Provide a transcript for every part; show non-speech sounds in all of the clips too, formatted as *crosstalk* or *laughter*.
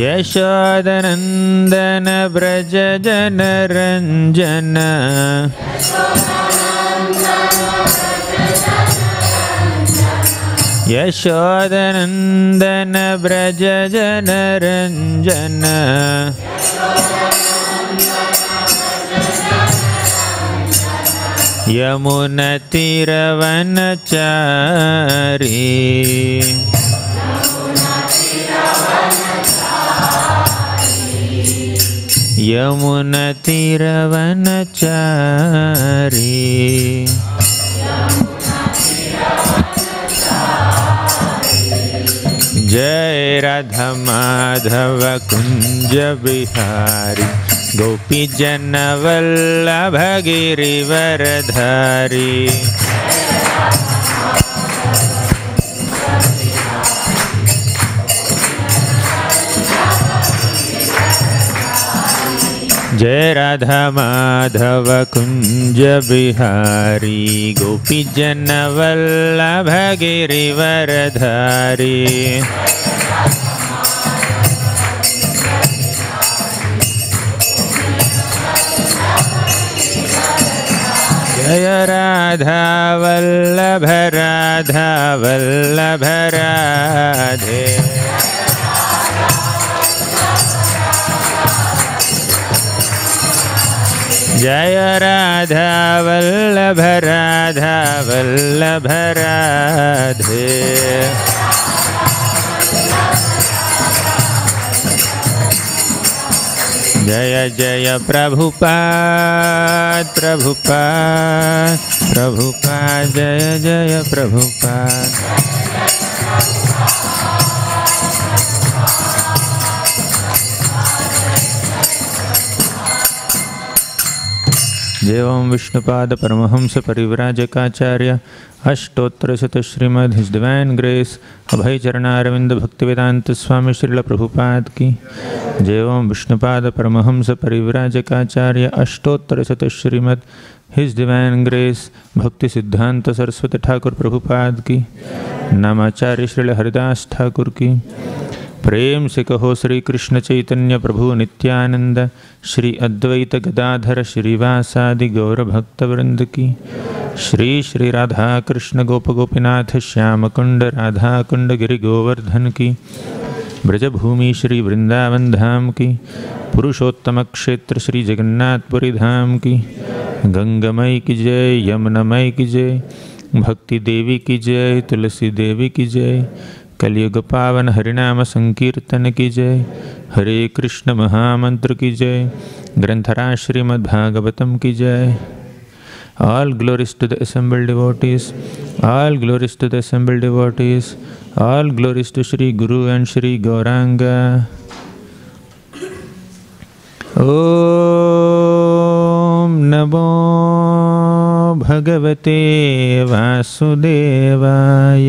यशोदनन्दन व्रज जनरञ्जन। यशोदनन्दन व्रज जनरञ्जन। यमुनतिरवनचारी यमुनतिरवनचारि जय राधमाधव कुञ्जविहारि गोपीजनवल्लभगिरिवरधारी जय राधा माधव कुञ्ज बिहारी गोपी जनवल्लभ गिरिवरधारी। जय राधा वल्लभ राधा वल्लभ राधे जय राधा वल्लभ राधा वल्लभ राधे। जय जय प्रभुपाद प्रभुपाद प्रभुपाद जय जय प्रभुपाद। एवं विष्णुपाद परमहंस परिव्राजकाचार्य अष्टोत्तर श्रीमद डिवाइन ग्रेस अभय भक्तिवेदांत स्वामी श्रील प्रभुपाद की। एवं विष्णुपाद परमहंस परिव्राजकाचार्य अष्टोत्तर Srimad his divine grace Bhakti Siddhanta Saraswati Thakur Prabhupada की। नामाचार्य श्रील हरिदास ठाकुर की। प्रेम से कहो श्री कृष्ण चैतन्य प्रभु नित्यानंद, श्री अद्वैत गदाधर श्रीवासादि गौर भक्त वृंद की। श्री श्री राधा कृष्ण गोप गोपीनाथ श्याम कुंड राधा कुंड गिरि गोवर्धन की। ब्रजभूमि श्री वृंदावन धाम की। पुरुषोत्तम क्षेत्र श्री जगन्नाथपुरी धाम की। गंगमय की जय, यमुनमय की जय। भक्ति देवी की जय, तुलसी देवी की जय। कलयुग पावन हरिनाम संकीर्तन की जय हरे कृष्ण महामंत्र की जय ग्रंथराज श्रीमद्भागवतम की जय All glories to the assembled devotees. All glories to the assembled devotees. All glories to Shri Guru and Shri Gauranga. ॐ नमो भगवते वासुदेवाय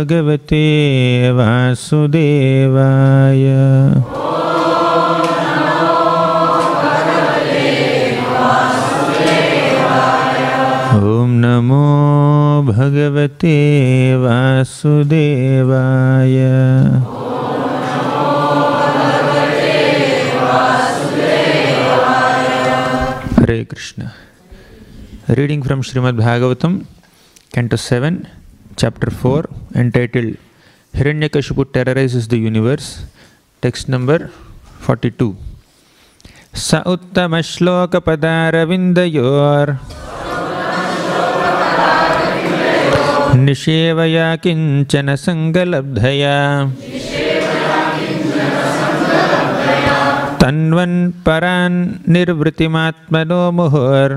भगवते वासुदेवाय। ॐ नमो भगवते वासुदेवाय। Hare Krishna. Reading from Srimad Bhagavatam canto Chapter 4, entitled Hiranyakashipu Terrorizes the Universe, text number 42. स उत्तमश्लोकपदारविन्दयोर् निषेवया किंचन सङ्गलब्धया तन्वन् परान् निर्वृतिमात्मनो मुहुर्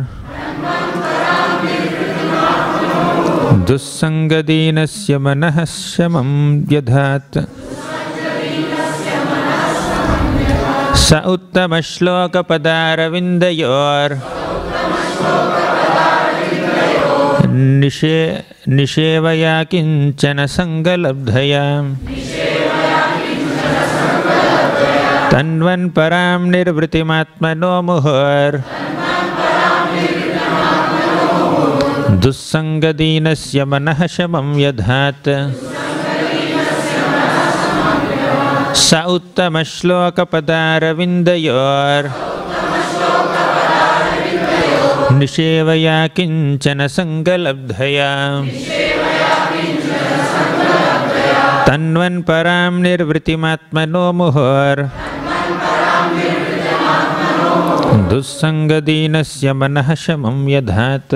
दुस्सङ्गदीनस्य मनः शमं व्यधात् स उत्तमश्लोकपदारविन्दयोर्। निषे निषेवया किंचन सङ्गलब्धया। तन्वन् परां निर्वृतिमात्मनो मुहुर्। दुस्सङ्गदीनस्य मनः शमं यधात्। स उत्तमश्लोकपदारविन्दयोर्। निषेवया किंचन सङ्गलब्धया। तन्वन् परां निर्वृतिमात्मनो मुहुर्। दुस्सङ्गदीनस्य मनः शमं यधात्।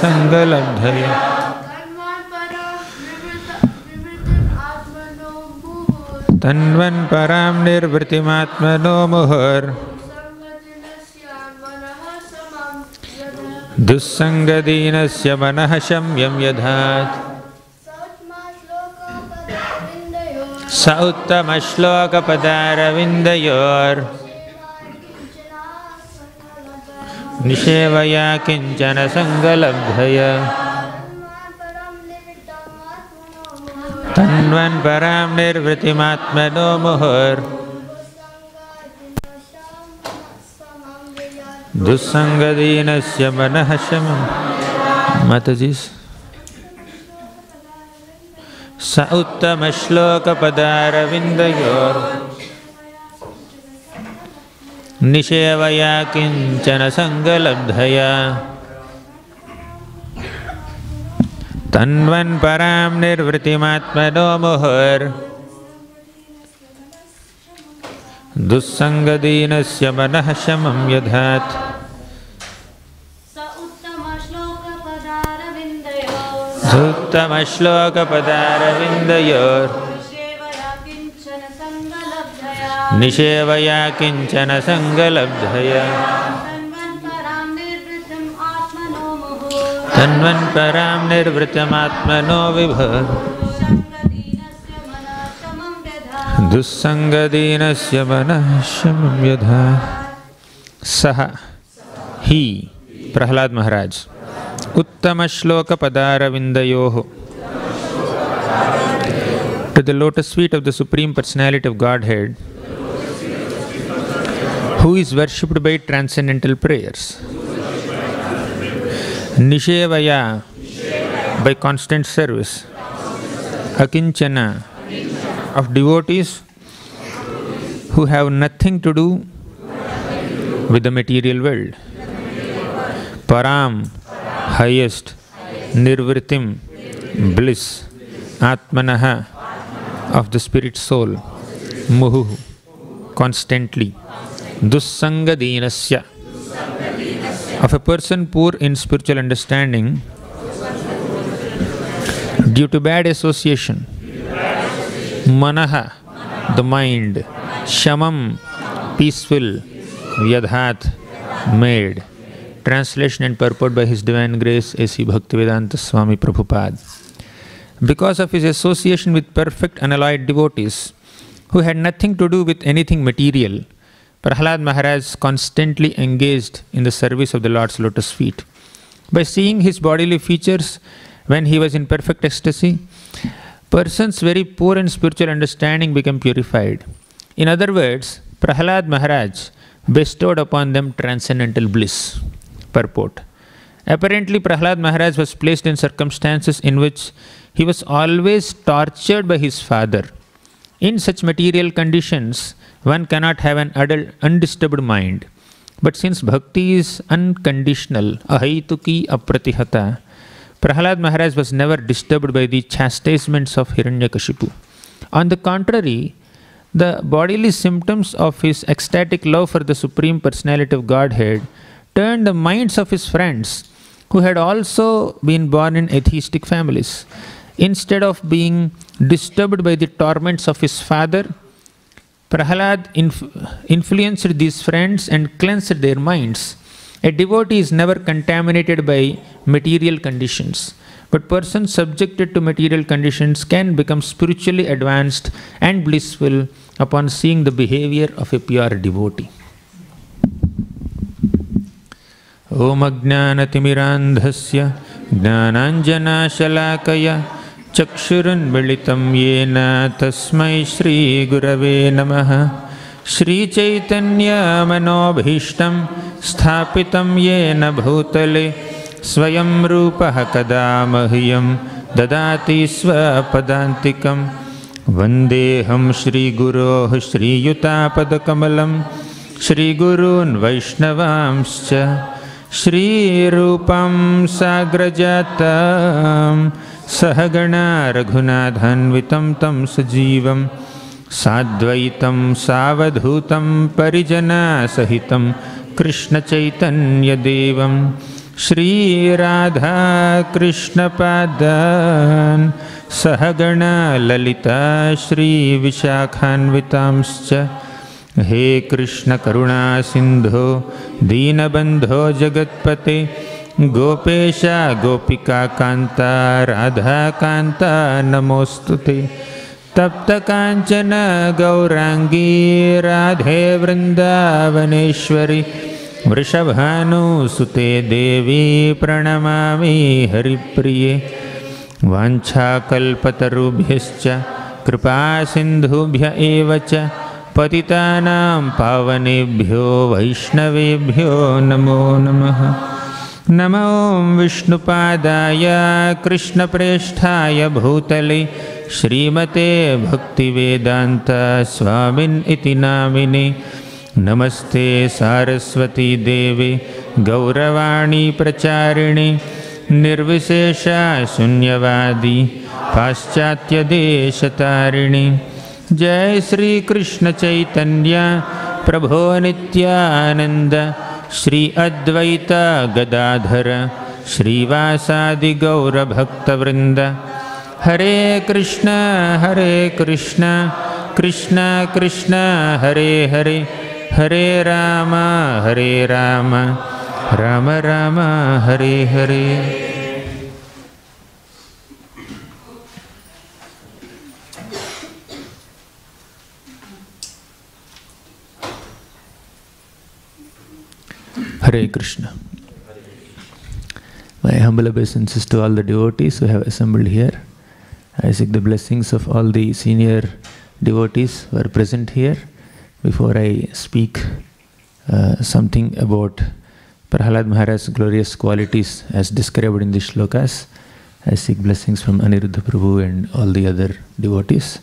सङ्गलब्धया तन्वन्परां निर्वृतिमात्मनो मुहुर्। दुस्सङ्गदीनस्य मनः शम्यं यधात् स उत्तमश्लोकपदारविन्दयोर्। निषेवया किंचन सङ्गलब्धया तन्वन् परां निर्वृतिमात्मनो मुहुर्। दुस्सङ्गदीनस्य मनः शमं माताजीस् स उत्तमश्लोकपदारविन्दयोर्। निषेवया किंचन सङ्गलब्धया। तन्वन् परां निर्वृतिमात्मनो मुहुर्। दुस्सङ्गदीनस्य मनः शमं यधात् स निषेवया किंचन सङ्गलब्धया तन्वन्तरां निर्वृतिम् आत्मनो मुहुः तन्वन् परां निर्वृतमात्मनो व्यधा दुस्सङ्गदीनस्य मनः शमं यथा। सः हि प्रह्लाद महाराज उत्तमश्लोकपदारविन्दयोः। To the lotus feet of the Supreme Personality of Godhead, who is worshipped by transcendental prayers. Nishevaya, by constant service. Akinchana, of devotees who have nothing to do with the material world. Param, highest, Nirvritim, bliss, Atmanaha, of the spirit soul, Muhu, constantly, Dussangadinasya, of a person poor in spiritual understanding due to bad association. Manaha, the mind, Shamam, peaceful, Vyadhat, made. Translation and purport by His Divine Grace A.C. Bhaktivedanta Swami Prabhupada. Because of his association with perfect unalloyed devotees who had nothing to do with anything material, Prahlad Maharaj constantly engaged in the service of the Lord's lotus feet. By seeing his bodily features when he was in perfect ecstasy, persons very poor in spiritual understanding became purified. In other words, Prahlad Maharaj bestowed upon them transcendental bliss. Purport. Apparently, Prahlad Maharaj was placed in circumstances in which he was always tortured by his father. In such material conditions, one cannot have an adult, undisturbed mind. But since bhakti is unconditional, ahaituki apratihata, Prahlad Maharaj was never disturbed by the chastisements of Hiranyakashipu. On the contrary, the bodily symptoms of his ecstatic love for the Supreme Personality of Godhead turned the minds of his friends, who had also been born in atheistic families, Instead of being disturbed by the torments of his father, Prahalad inf- influenced these friends and cleansed their minds. A devotee is never contaminated by material conditions, but persons subjected to material conditions can become spiritually advanced and blissful upon seeing the behavior of a pure devotee. ॐ अज्ञानतिमिरान्धस्य ज्ञानाञ्जनाशलाकया चक्षुरुन्मिलितं येन तस्मै श्रीगुरवे नमः। श्रीचैतन्यमनोभीष्टं स्थापितं येन भूतले स्वयं रूपः कदा मह्यं ददाति स्वपदान्तिकं। वन्देऽहं श्रीगुरोः श्रीयुतापदकमलं श्रीगुरून् वैष्णवांश्च श्रीरूपं साग्रजातं सहगणा रघुनाथान्वितं तं सजीवं साद्वैतं सावधूतं परिजनासहितं कृष्णचैतन्यदेवं। श्रीराधाकृष्णपादान् सहगणा ललिता श्रीविशाखान्वितांश्च। हे कृष्णकरुणा सिन्धो दीनबन्धो जगत्पते गोपेश गोपिकान्ता राधाकान्ता नमोऽस्तु ते तप्तकाञ्चन गौराङ्गी राधे वृन्दावनेश्वरि। वृषभानुसुते देवी प्रणमामि हरिप्रिये। वाञ्छाकल्पतरुभ्यश्च कृपासिन्धुभ्य एव च पतितानां पावनेभ्यो वैष्णवेभ्यो नमो नमः नमो विष्णुपादाय कृष्णप्रेष्ठाय भूतले श्रीमते भक्तिवेदान्तस्वामिन् इति नामिने। नमस्ते सारस्वती देवे गौरवाणी प्रचारिणे निर्विशेषा शून्यवादी पाश्चात्यदेशतारिणे। जय श्री कृष्ण चैतन्य प्रभो नित्यानंद श्री अद्वैत गदाधर श्रीवासादि गौर भक्तवृंद हरे कृष्ण हरे कृष्ण कृष्ण कृष्ण हरे हरे हरे राम हरे Ram. Ram Ram Hare Hare Hare Krishna. My humble obeisances to all the devotees who have assembled here. I seek the blessings of all the senior devotees who are present here. Before I speak uh, something about Prahalad Maharaj's glorious qualities as described in the shlokas, I seek blessings from Aniruddha Prabhu and all the other devotees.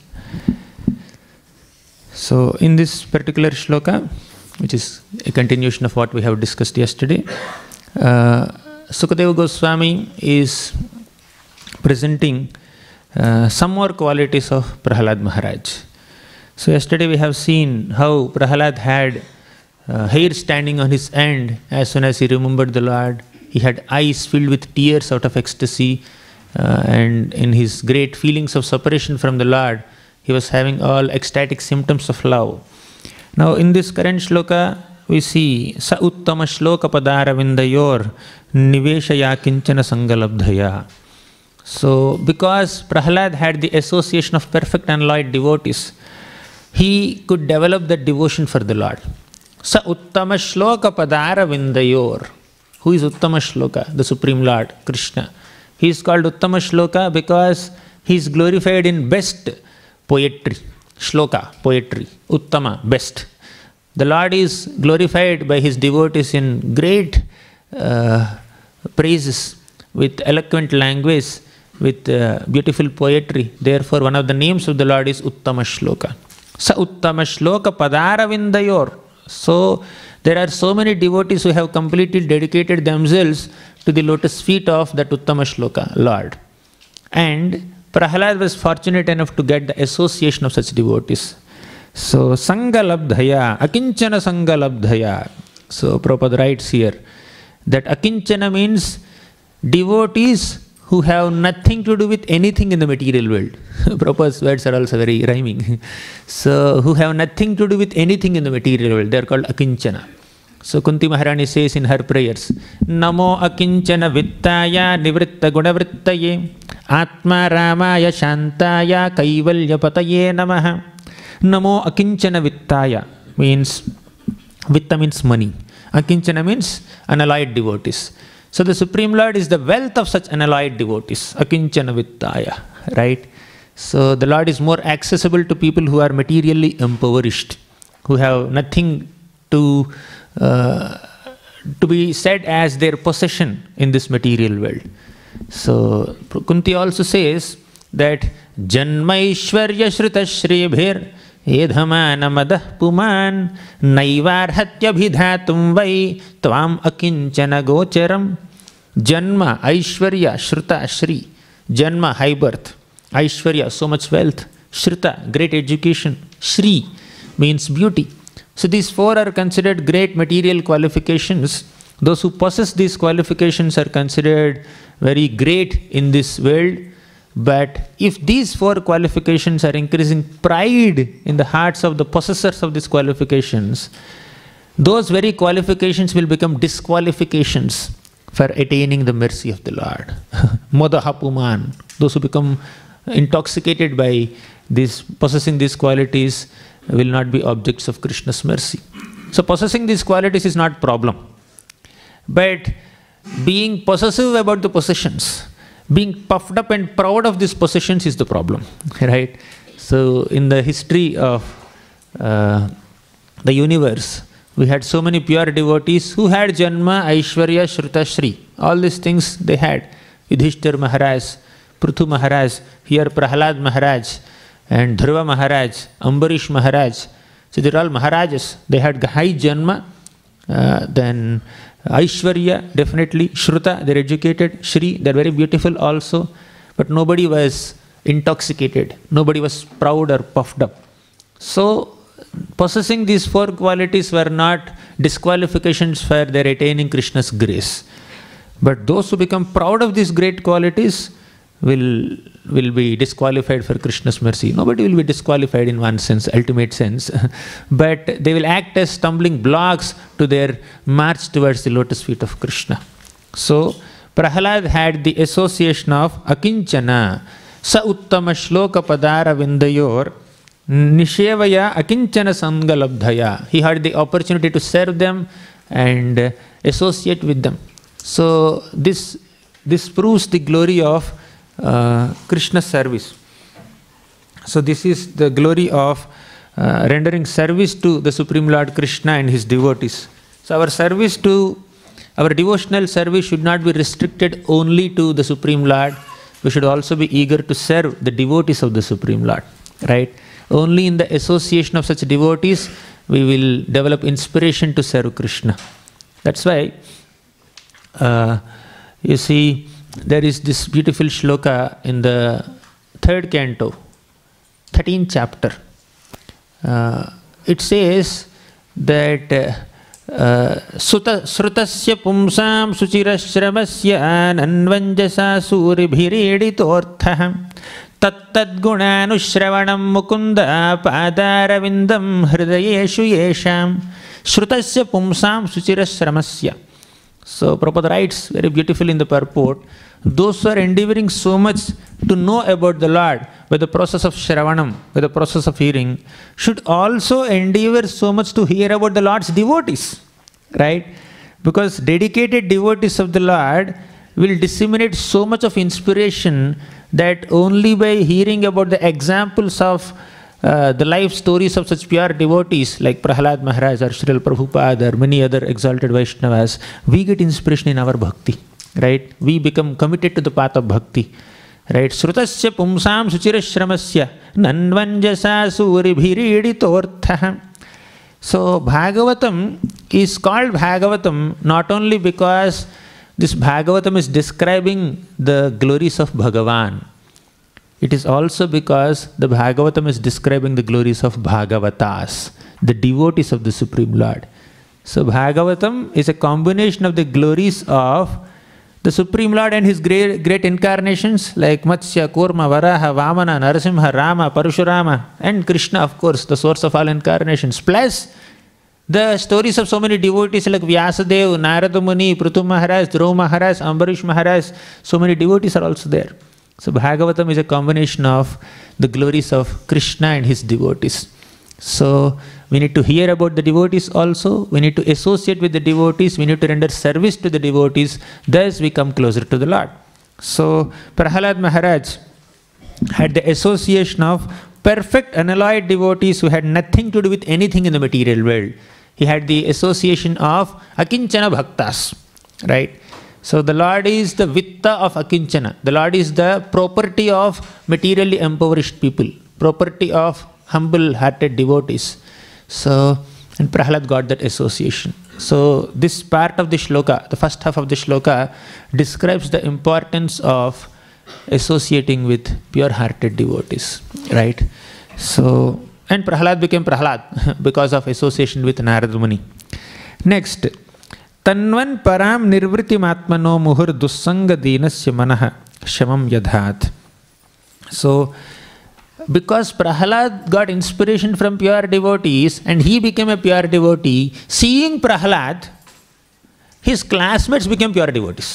So, in this particular shloka, which is a continuation of what we have discussed yesterday, uh, Sukadeva Goswami is presenting uh, some more qualities of Prahalad Maharaj. So, yesterday we have seen how Prahalad had uh, hair standing on his end as soon as he remembered the Lord. He had eyes filled with tears out of ecstasy, uh, and in his great feelings of separation from the Lord, he was having all ecstatic symptoms of love. Now, in this current shloka, we see Sa Uttama Shloka Padaravindayor Niveshaya Kinchana Sangalabdhaya. So, because Prahlad had the association of perfect and loyal devotees, he could develop that devotion for the Lord. Sa Uttama Shloka Padaravindayor. Who is Uttama Shloka? The Supreme Lord, Krishna. He is called Uttama Shloka because he is glorified in best poetry. Shloka, poetry. Uttama, best. The Lord is glorified by his devotees in great uh, praises with eloquent language, with uh, beautiful poetry. Therefore, one of the names of the Lord is Uttama Shloka. Sa Uttama Shloka Padaravindayor. So, there are so many devotees who have completely dedicated themselves to the lotus feet of that Uttama Shloka, Lord. And Prahalad was fortunate enough to get the association of such devotees. So, Sangalabdhaya, Akinchana Sangalabdhaya. So, Prabhupada writes here that Akinchana means devotees who have nothing to do with anything in the material world. *laughs* Prabhupada's words are also very rhyming. *laughs* so, who have nothing to do with anything in the material world, they are called akinchana. So, Kunti Maharani says in her prayers, Namo akinchana vittaya nivritta gunavrittaye atma ramaya shantaya kaivalya pataye namaha. Namo akinchana vittaya means, vitta means money. Akinchana means unalloyed devotees. So the Supreme Lord is the wealth of such unalloyed devotees. Akinchana vittaya, right? So the Lord is more accessible to people who are materially impoverished, who have nothing to uh, to be said as their possession in this material world. So Kunti also says that janma Janmaishwarya Shruta Shribhir Edhamanamadah Puman Naivarhatya Bhidhatum Vai Tvam Akinchana Gocharam Janma Aishwarya Shruta Shri Janma High Birth Aishwarya So much wealth Shruta Great education Shri Means beauty. So these four are considered great material qualifications those who possess these qualifications are considered very great in this world but if these four qualifications are increasing pride in the hearts of the possessors of these qualifications, those very qualifications will become disqualifications for attaining the mercy of the Lord. *laughs* Modahapuman, those who become intoxicated by this, possessing these qualities, will not be objects of Krishna's mercy. So possessing these qualities is not a problem. But being possessive about the possessions, being puffed up and proud of these possessions is the problem, *laughs* right? So, in the history of uh, the universe, we had so many pure devotees who had Janma, Aishwarya, Shruta, Shri. All these things they had. Yudhishthir Maharaj, Prithu Maharaj, here Prahlad Maharaj, and Dhruva Maharaj, Ambarish Maharaj. So, they're all Maharajas. They had high Janma, uh, then Aishwarya, definitely. Shruta, they're educated. Shri, they're very beautiful also. But nobody was intoxicated. Nobody was proud or puffed up. So, possessing these four qualities were not disqualifications for their attaining Krishna's grace. But those who become proud of these great qualities will, will be disqualified for Krishna's mercy. Nobody will be disqualified in one sense, ultimate sense, *laughs* but they will act as stumbling blocks to their march towards the lotus feet of Krishna. So, Prahalad had the association of Akinchana, Sa Uttama Shloka Padara Vindayor, Nishevaya Akinchana Sangalabdhaya. He had the opportunity to serve them and associate with them. So, this, this proves the glory of uh, Krishna service. So, this is the glory of uh, rendering service to the Supreme Lord Krishna and his devotees. So, our service to our devotional service should not be restricted only to the Supreme Lord. We should also be eager to serve the devotees of the Supreme Lord, right? Only in the association of such devotees we will develop inspiration to serve Krishna. That's why uh, you see there is this beautiful shloka in the third canto, 13th chapter. Uh, it says that श्रुतस्य पुंसां शुचिरश्रमस्य आनन्वञ्जसा सूरिभिरीडितोऽर्थः तत्तद्गुणानुश्रवणं मुकुन्द पादारविन्दं हृदयेषु येषां श्रुतस्य पुंसां शुचिरश्रमस्य So Prabhupada writes very beautifully in the purport, those who are endeavoring so much to know about the Lord by the process of Shravanam, by the process of hearing, should also endeavor so much to hear about the Lord's devotees. Right? Because dedicated devotees of the Lord will disseminate so much of inspiration that only by hearing about the examples of the life stories of such pure devotees like Prahlad Maharaj और श्रील प्रभुपाद और many other exalted Vaishnavas we get inspiration in our bhakti right we become committed to the path of bhakti right श्रुत से पुंसा शुचिश्रम से नन्वंजसा सूरीभिरीड़ोर्थ so Bhagavatam is called Bhagavatam not only because this Bhagavatam is describing the glories of Bhagavan it is also because the Bhagavatam is describing the glories of Bhagavatas, the devotees of the Supreme Lord. So, Bhagavatam is a combination of the glories of The Supreme Lord and His great, great incarnations like Matsya, Kurma, Varaha, Vamana, Narasimha, Rama, Parashurama, and Krishna, of course, the source of all incarnations, plus the stories of so many devotees like Vyasadev, Narada Muni, Prithu Maharaj, Dhruv Maharaj, Ambarish Maharaj, so many devotees are also there. So Bhagavatam is a combination of the glories of Krishna and his devotees. So we need to hear about the devotees also, we need to associate with the devotees, we need to render service to the devotees, thus we come closer to the Lord. So Prahalad Maharaj had the association of perfect unalloyed devotees who had nothing to do with anything in the material world. He had the association of Akinchana Bhaktas, right? So the Lord is the Vitta of Akinchana. The Lord is the property of materially impoverished people, property of humble hearted devotees. So, and Prahlad got that association. So, this part of the shloka, the first half of the shloka, describes the importance of associating with pure hearted devotees, right? So, and Prahlad became Prahlad *laughs* because of association with Narada Muni. Next, ತನ್ವನ್ ಪರಾಂ ನಿರ್ವೃತ್ತಿಮಾತ್ಮನೋ ಮುಹುರ್ ದುಸ್ಸಂಗ ದೀನಸ್ಯ ಮನಃ ಶಮಂ ಯಧಾತ್ so because Prahalad got inspiration from pure devotees and he became a pure devotee, seeing Prahalad, his classmates became pure devotees.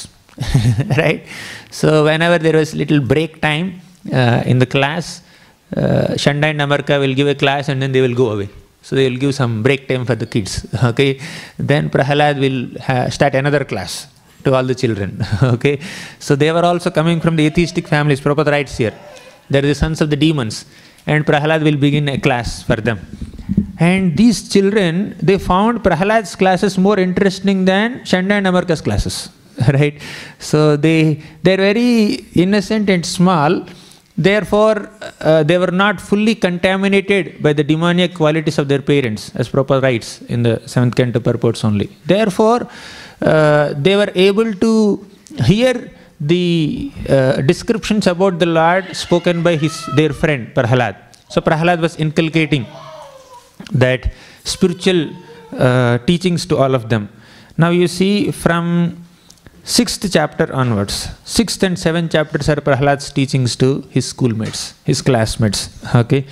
*laughs* right? So, whenever there was little break time uh, in the class, uh, Shanda will give a class and then they will go away so they will give some break time for the kids. *laughs* Okay, then Prahalad will start another class to all the children. *laughs* okay, so they were also coming from the atheistic families. Prabhupada writes here, they are the sons of the demons, and Prahalad will begin a class for them. And these children, they found Prahalad's classes more interesting than Shanda and Amarka's classes. *laughs* right? So they they're very innocent and small Therefore, uh, they were not fully contaminated by the demoniac qualities of their parents, as Prabhupada writes in the seventh canto purports only. Therefore, uh, they were able to hear the uh, descriptions about the Lord spoken by his their friend Prahalad. So Prahalad was inculcating that spiritual uh, teachings to all of them. Now you see from sixth chapter onwards. Sixth and seventh chapters are Prahlad's teachings to his schoolmates, his classmates. Okay.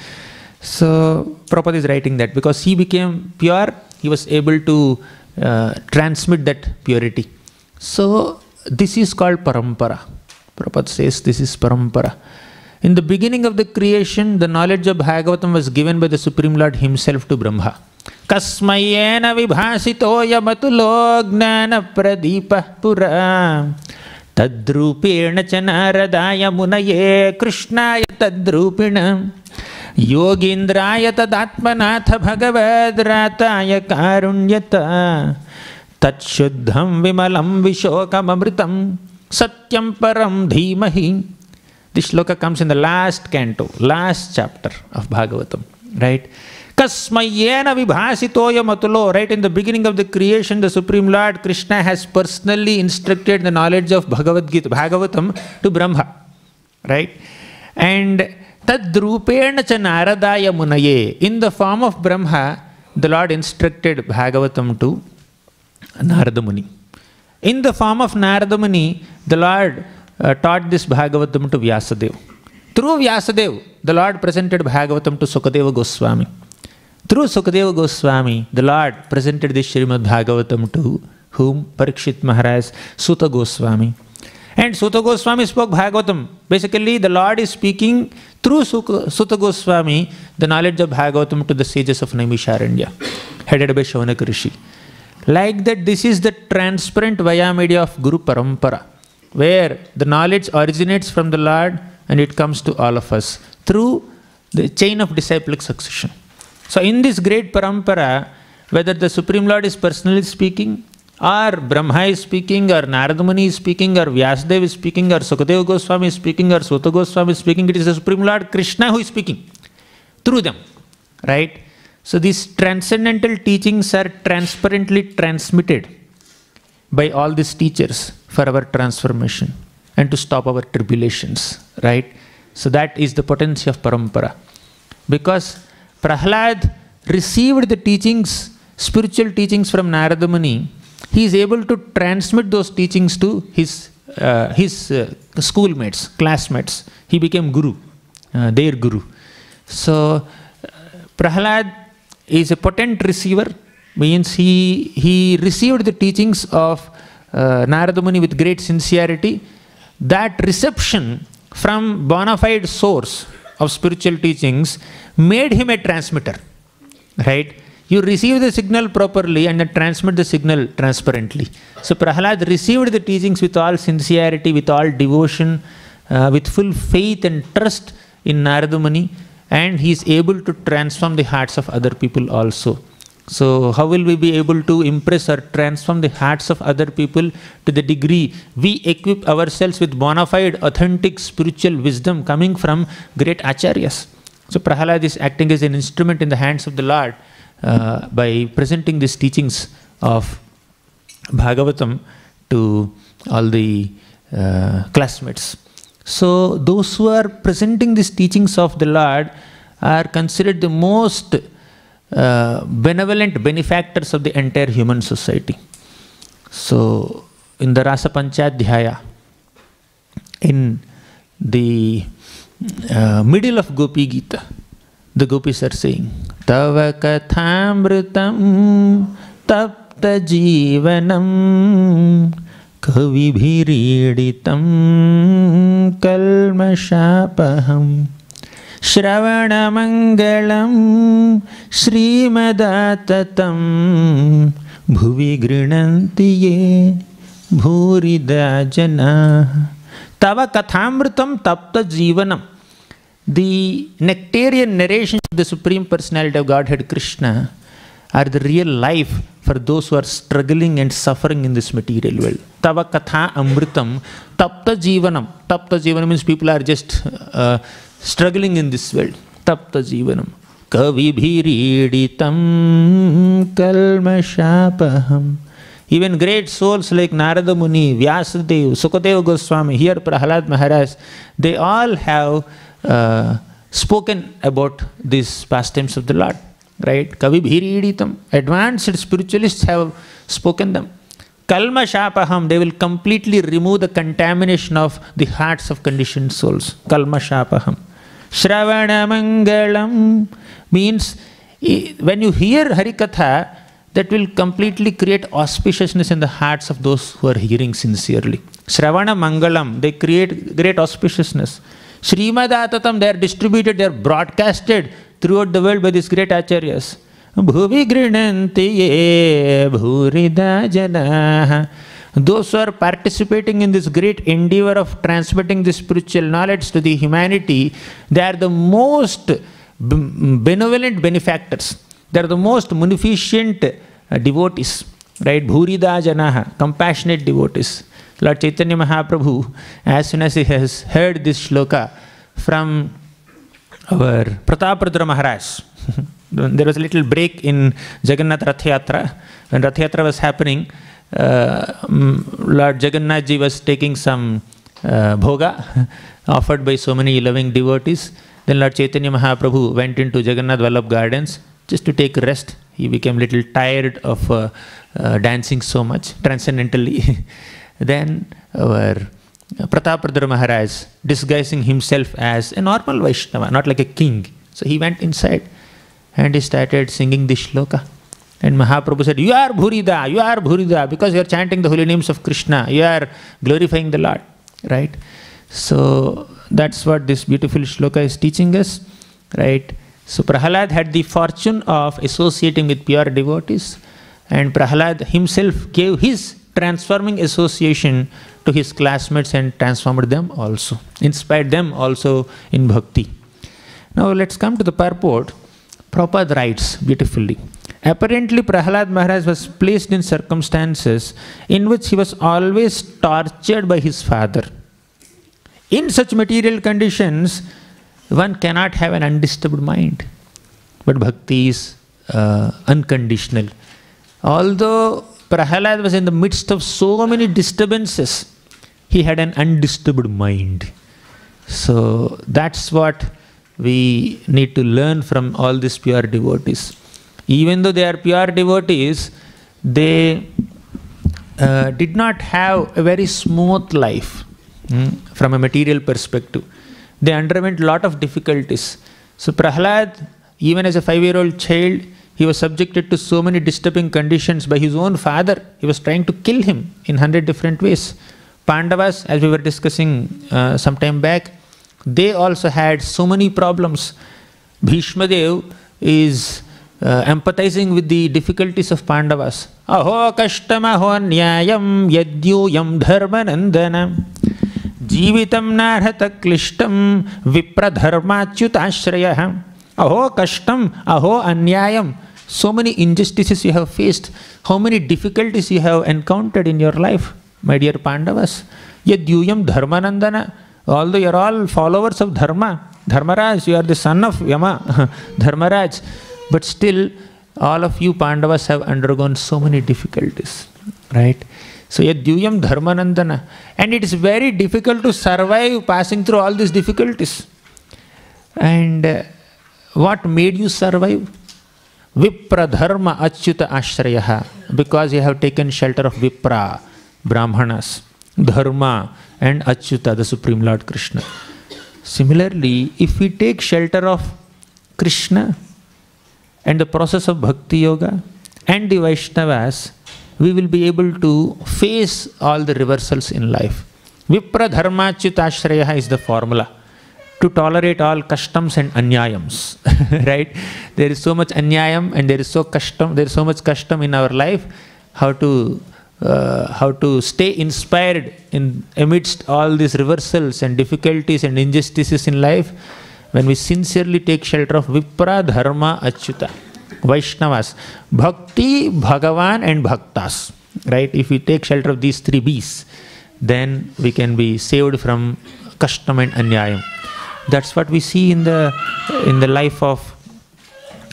So Prabhupada is writing that because he became pure, he was able to uh, transmit that purity. So this is called parampara. Prabhupada says this is parampara. In the beginning of the creation, the knowledge of Bhagavatam was given by the Supreme Lord Himself to Brahma. कस्मयेन विभासितोऽयमतुलो ज्ञानप्रदीपः पुरा। तद्रूपेण च नारदाय मुनये कृष्णाय तद्रूपिण। योगीन्द्राय तदात्मनाथ भगवद्राताय कारुण्यता। तच्छुद्धं विमलं विशोकममृतं सत्यं परं धीमहि। This shloka comes in the last canto, last chapter of Bhagavatam, right? Kasmayena vibhasitoya matulo. Right in the beginning of the creation, the Supreme Lord Krishna has personally instructed the knowledge of Bhagavad Gita, Bhagavatam to Brahma. Right? And tadrupena cha naradaya munaye. In the form of Brahma, the Lord instructed Bhagavatam to Narada Muni. In the form of Narada Muni, the Lord uh, taught this Bhagavatam to Vyasadeva. Through Vyasadeva, the Lord presented Bhagavatam to Sukadeva Goswami. Through Sukadeva Goswami, the Lord presented this Srimad Bhagavatam to whom? Parikshit Maharaj, Suta Goswami. And Suta Goswami spoke Bhagavatam. Basically, the Lord is speaking through Suta Goswami the knowledge of Bhagavatam to the sages of Naimisharanya, headed by Rishi. Like that, this is the transparent via media of Guru Parampara, where the knowledge originates from the Lord and it comes to all of us through the chain of disciplic succession. So, in this great parampara, whether the Supreme Lord is personally speaking, or Brahma is speaking, or Narada Muni is speaking, or Vyasadeva is speaking, or Sukadeva Goswami is speaking, or Suta Goswami is speaking, it is the Supreme Lord Krishna who is speaking through them. Right? So, these transcendental teachings are transparently transmitted by all these teachers for our transformation and to stop our tribulations. Right? So, that is the potency of parampara. Because Prahlad received the teachings, spiritual teachings from Narada Muni, he is able to transmit those teachings to his uh, his uh, schoolmates, classmates. He became guru, uh, their guru. So, uh, Prahalad is a potent receiver, means he, he received the teachings of uh, Narada Muni with great sincerity. That reception from bona fide source of spiritual teachings made him a transmitter, right? You receive the signal properly and transmit the signal transparently. So Prahalad received the teachings with all sincerity, with all devotion, uh, with full faith and trust in Narada Muni, and he is able to transform the hearts of other people also. So, how will we be able to impress or transform the hearts of other people to the degree we equip ourselves with bona fide, authentic spiritual wisdom coming from great acharyas? So, Prahalad is acting as an instrument in the hands of the Lord uh, by presenting these teachings of Bhagavatam to all the uh, classmates. So, those who are presenting these teachings of the Lord are considered the most uh, benevolent benefactors of the entire human society. So, in the Rasa Panchadhyaya, in the middle of Gopi Gita the gopi sir Singh तव कथामृतम तप्त जीवनम कविभिरीडितम कल्मशापहम श्रवण मंगलम श्रीमदाततम भुवि गृणन्ति ये भूरिदा जना तव कथामृतम तप्त जीवनम the nectarian narrations of the Supreme Personality of Godhead Krishna are the real life for those who are struggling and suffering in this material world. Tava katha amritam tapta jivanam. Tapta jivanam means people are just uh, struggling in this world. Tapta jivanam. Kavibhiriditam kalmashapaham. Even great souls like Narada Muni, Vyasadeva, Sukadeva Goswami, here Prahalad Maharaj, they all have uh, spoken about these pastimes of the Lord. Right? Kavibhiriditam. Advanced spiritualists have spoken them. Kalma Shapaham, they will completely remove the contamination of the hearts of conditioned souls. Kalma Shapaham. Shravana Mangalam means when you hear Harikatha, that will completely create auspiciousness in the hearts of those who are hearing sincerely. Shravana Mangalam, they create great auspiciousness. Srimad they are distributed, they are broadcasted throughout the world by these great acharyas. Bhuvi ye bhurida janaha. Those who are participating in this great endeavor of transmitting the spiritual knowledge to the humanity, they are the most benevolent benefactors. They are the most munificent uh, devotees. Right? Bhurida janaha, compassionate devotees. Lord Chaitanya Mahaprabhu, as soon as he has heard this shloka from our Prataparudra Maharaj, *laughs* there was a little break in Jagannath Rath Yatra. When Rath Yatra was happening, uh, Lord Jagannath ji was taking some uh, bhoga *laughs* offered by so many loving devotees. Then Lord Chaitanya Mahaprabhu went into Jagannath Vallabh gardens just to take rest. He became little tired of uh, dancing so much transcendentally. *laughs* then our Prataparudra Maharaj, disguising himself as a normal Vaishnava, not like a king. So he went inside and he started singing this shloka. And Mahaprabhu said, You are Bhurida, you are Bhurida, because you are chanting the holy names of Krishna, you are glorifying the Lord. Right? So that's what this beautiful shloka is teaching us. Right? So Prahalad had the fortune of associating with pure devotees, and Prahalad himself gave his transforming association to his classmates and transformed them also, inspired them also in bhakti. Now let's come to the purport. Prabhupada writes beautifully. Apparently, Prahalad Maharaj was placed in circumstances in which he was always tortured by his father. In such material conditions, one cannot have an undisturbed mind. But bhakti is uh, unconditional. Although Prahalad was in the midst of so many disturbances, he had an undisturbed mind. So that's what we need to learn from all these pure devotees. Even though they are pure devotees, they uh, did not have a very smooth life mm, from a material perspective. They underwent a lot of difficulties. So, Prahlad, even as a five year old child, he was subjected to so many disturbing conditions by his own father. He was trying to kill him in hundred different ways. Pandavas, as we were discussing uh, some time back, they also had so many problems. Bhishma Dev is uh, empathizing with the difficulties of Pandavas. Aho kashtamaho nyayam yadyuyam dharmanandana जीवितं नार्हत क्लिष्टं विप्रधर्माच्युताश्रयः अहो कष्टम अहो अन्यायम so many injustices you have faced how many difficulties you have encountered in your life my dear pandavas. Yadyuyam dharmanandana although you are all followers of dharma dharmaraj you are the son of yama *laughs* dharmaraj but still all of you pandavas have undergone so many difficulties right? So yadyuyam dharmanandana and it is very difficult to survive passing through all these difficulties. And uh, what made you survive vipra dharma achyuta ashrayaha because you have taken shelter of vipra brahmanas dharma and achyuta the supreme lord krishna. Similarly if we take shelter of krishna and the process of bhakti yoga and the vaishnavas we will be able to face all the reversals in life. Vipra dharma achyuta ashrayaha is the formula to tolerate all kashtams and anyayams *laughs* right? There is so much anyayam and there is so kashtam there is so much kashtam in our life how to uh, how to stay inspired in amidst all these reversals and difficulties and injustices in life when we sincerely take shelter of vipra dharma achyuta vaishnavas bhakti bhagavan and bhaktas right? If we take shelter of these three b's then we can be saved from kashtam and anyayam that's what we see in the in the life of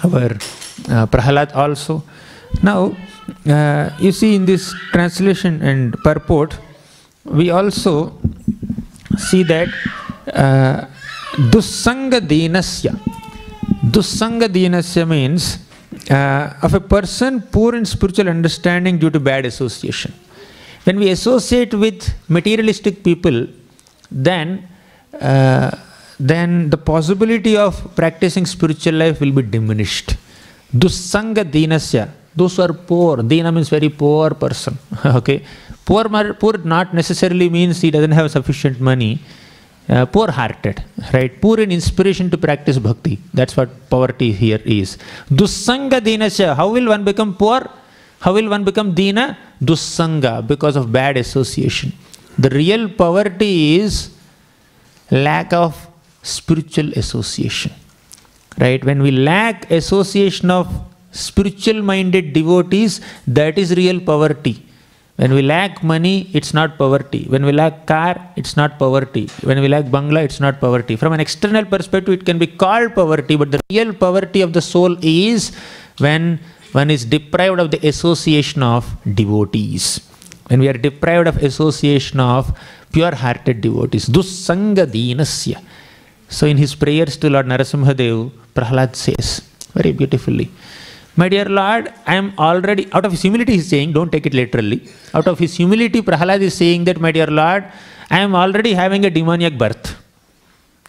our uh, Prahalad also. Now, uh, you see in this translation and purport, we also see that uh, dussanga dinasya. Dussanga dinasya means uh, of a person poor in spiritual understanding due to bad association. When we associate with materialistic people, then uh, then the possibility of practicing spiritual life will be diminished. Dussanga dinasya, those who are poor, dina means very poor person. *laughs* okay, poor, poor not necessarily means he doesn't have sufficient money. Uh, poor hearted, right? Poor in inspiration to practice bhakti. That's what poverty here is. Dussanga dinasya, how will one become poor? How will one become dina? Dussanga, because of bad association. The real poverty is lack of spiritual association. Right? When we lack association of spiritual minded devotees, that is real poverty. When we lack money, it's not poverty. When we lack car, it's not poverty. When we lack bangla, it's not poverty. From an external perspective, it can be called poverty, but the real poverty of the soul is when one is deprived of the association of devotees. When we are deprived of association of pure-hearted devotees. Dussanga dinasya. So in his prayers to Lord Narasimhadev, Prahlad says very beautifully, My dear Lord, I am already, out of his humility he is saying, don't take it literally. Out of his humility, Prahlad is saying that, my dear Lord, I am already having a demoniac birth.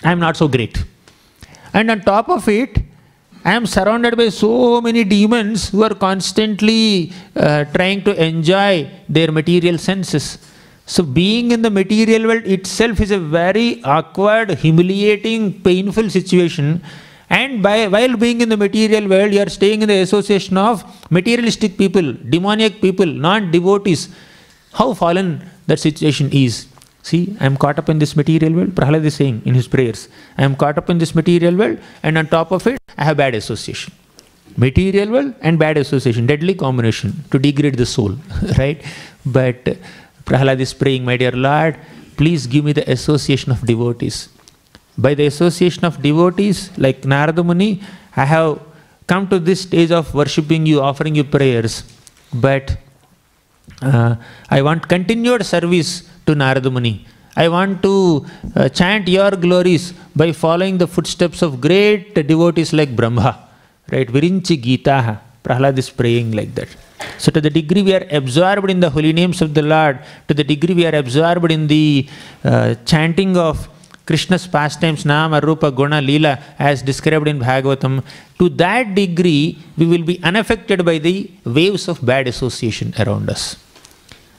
I am not so great. And on top of it, I am surrounded by so many demons who are constantly uh, trying to enjoy their material senses. So, being in the material world itself is a very awkward, humiliating, painful situation. And by, while being in the material world, you are staying in the association of materialistic people, demoniac people, non devotees. How fallen that situation is. See, I am caught up in this material world. Prahlad is saying in his prayers, I am caught up in this material world, and on top of it, I have bad association. Material world and bad association, deadly combination to degrade the soul, *laughs* right? But Prahlad is praying, My dear Lord, please give me the association of devotees. By the association of devotees, like Narada Muni, I have come to this stage of worshipping you, offering you prayers. But uh, I want continued service to Narada Muni. I want to uh, chant your glories by following the footsteps of great devotees like Brahma. Right? Virinchi Gita. Prahlad is praying like that. So, to the degree we are absorbed in the holy names of the Lord, to the degree we are absorbed in the uh, chanting of Krishna's pastimes, Nama, Rupa, Guna, Leela, as described in Bhagavatam, to that degree we will be unaffected by the waves of bad association around us.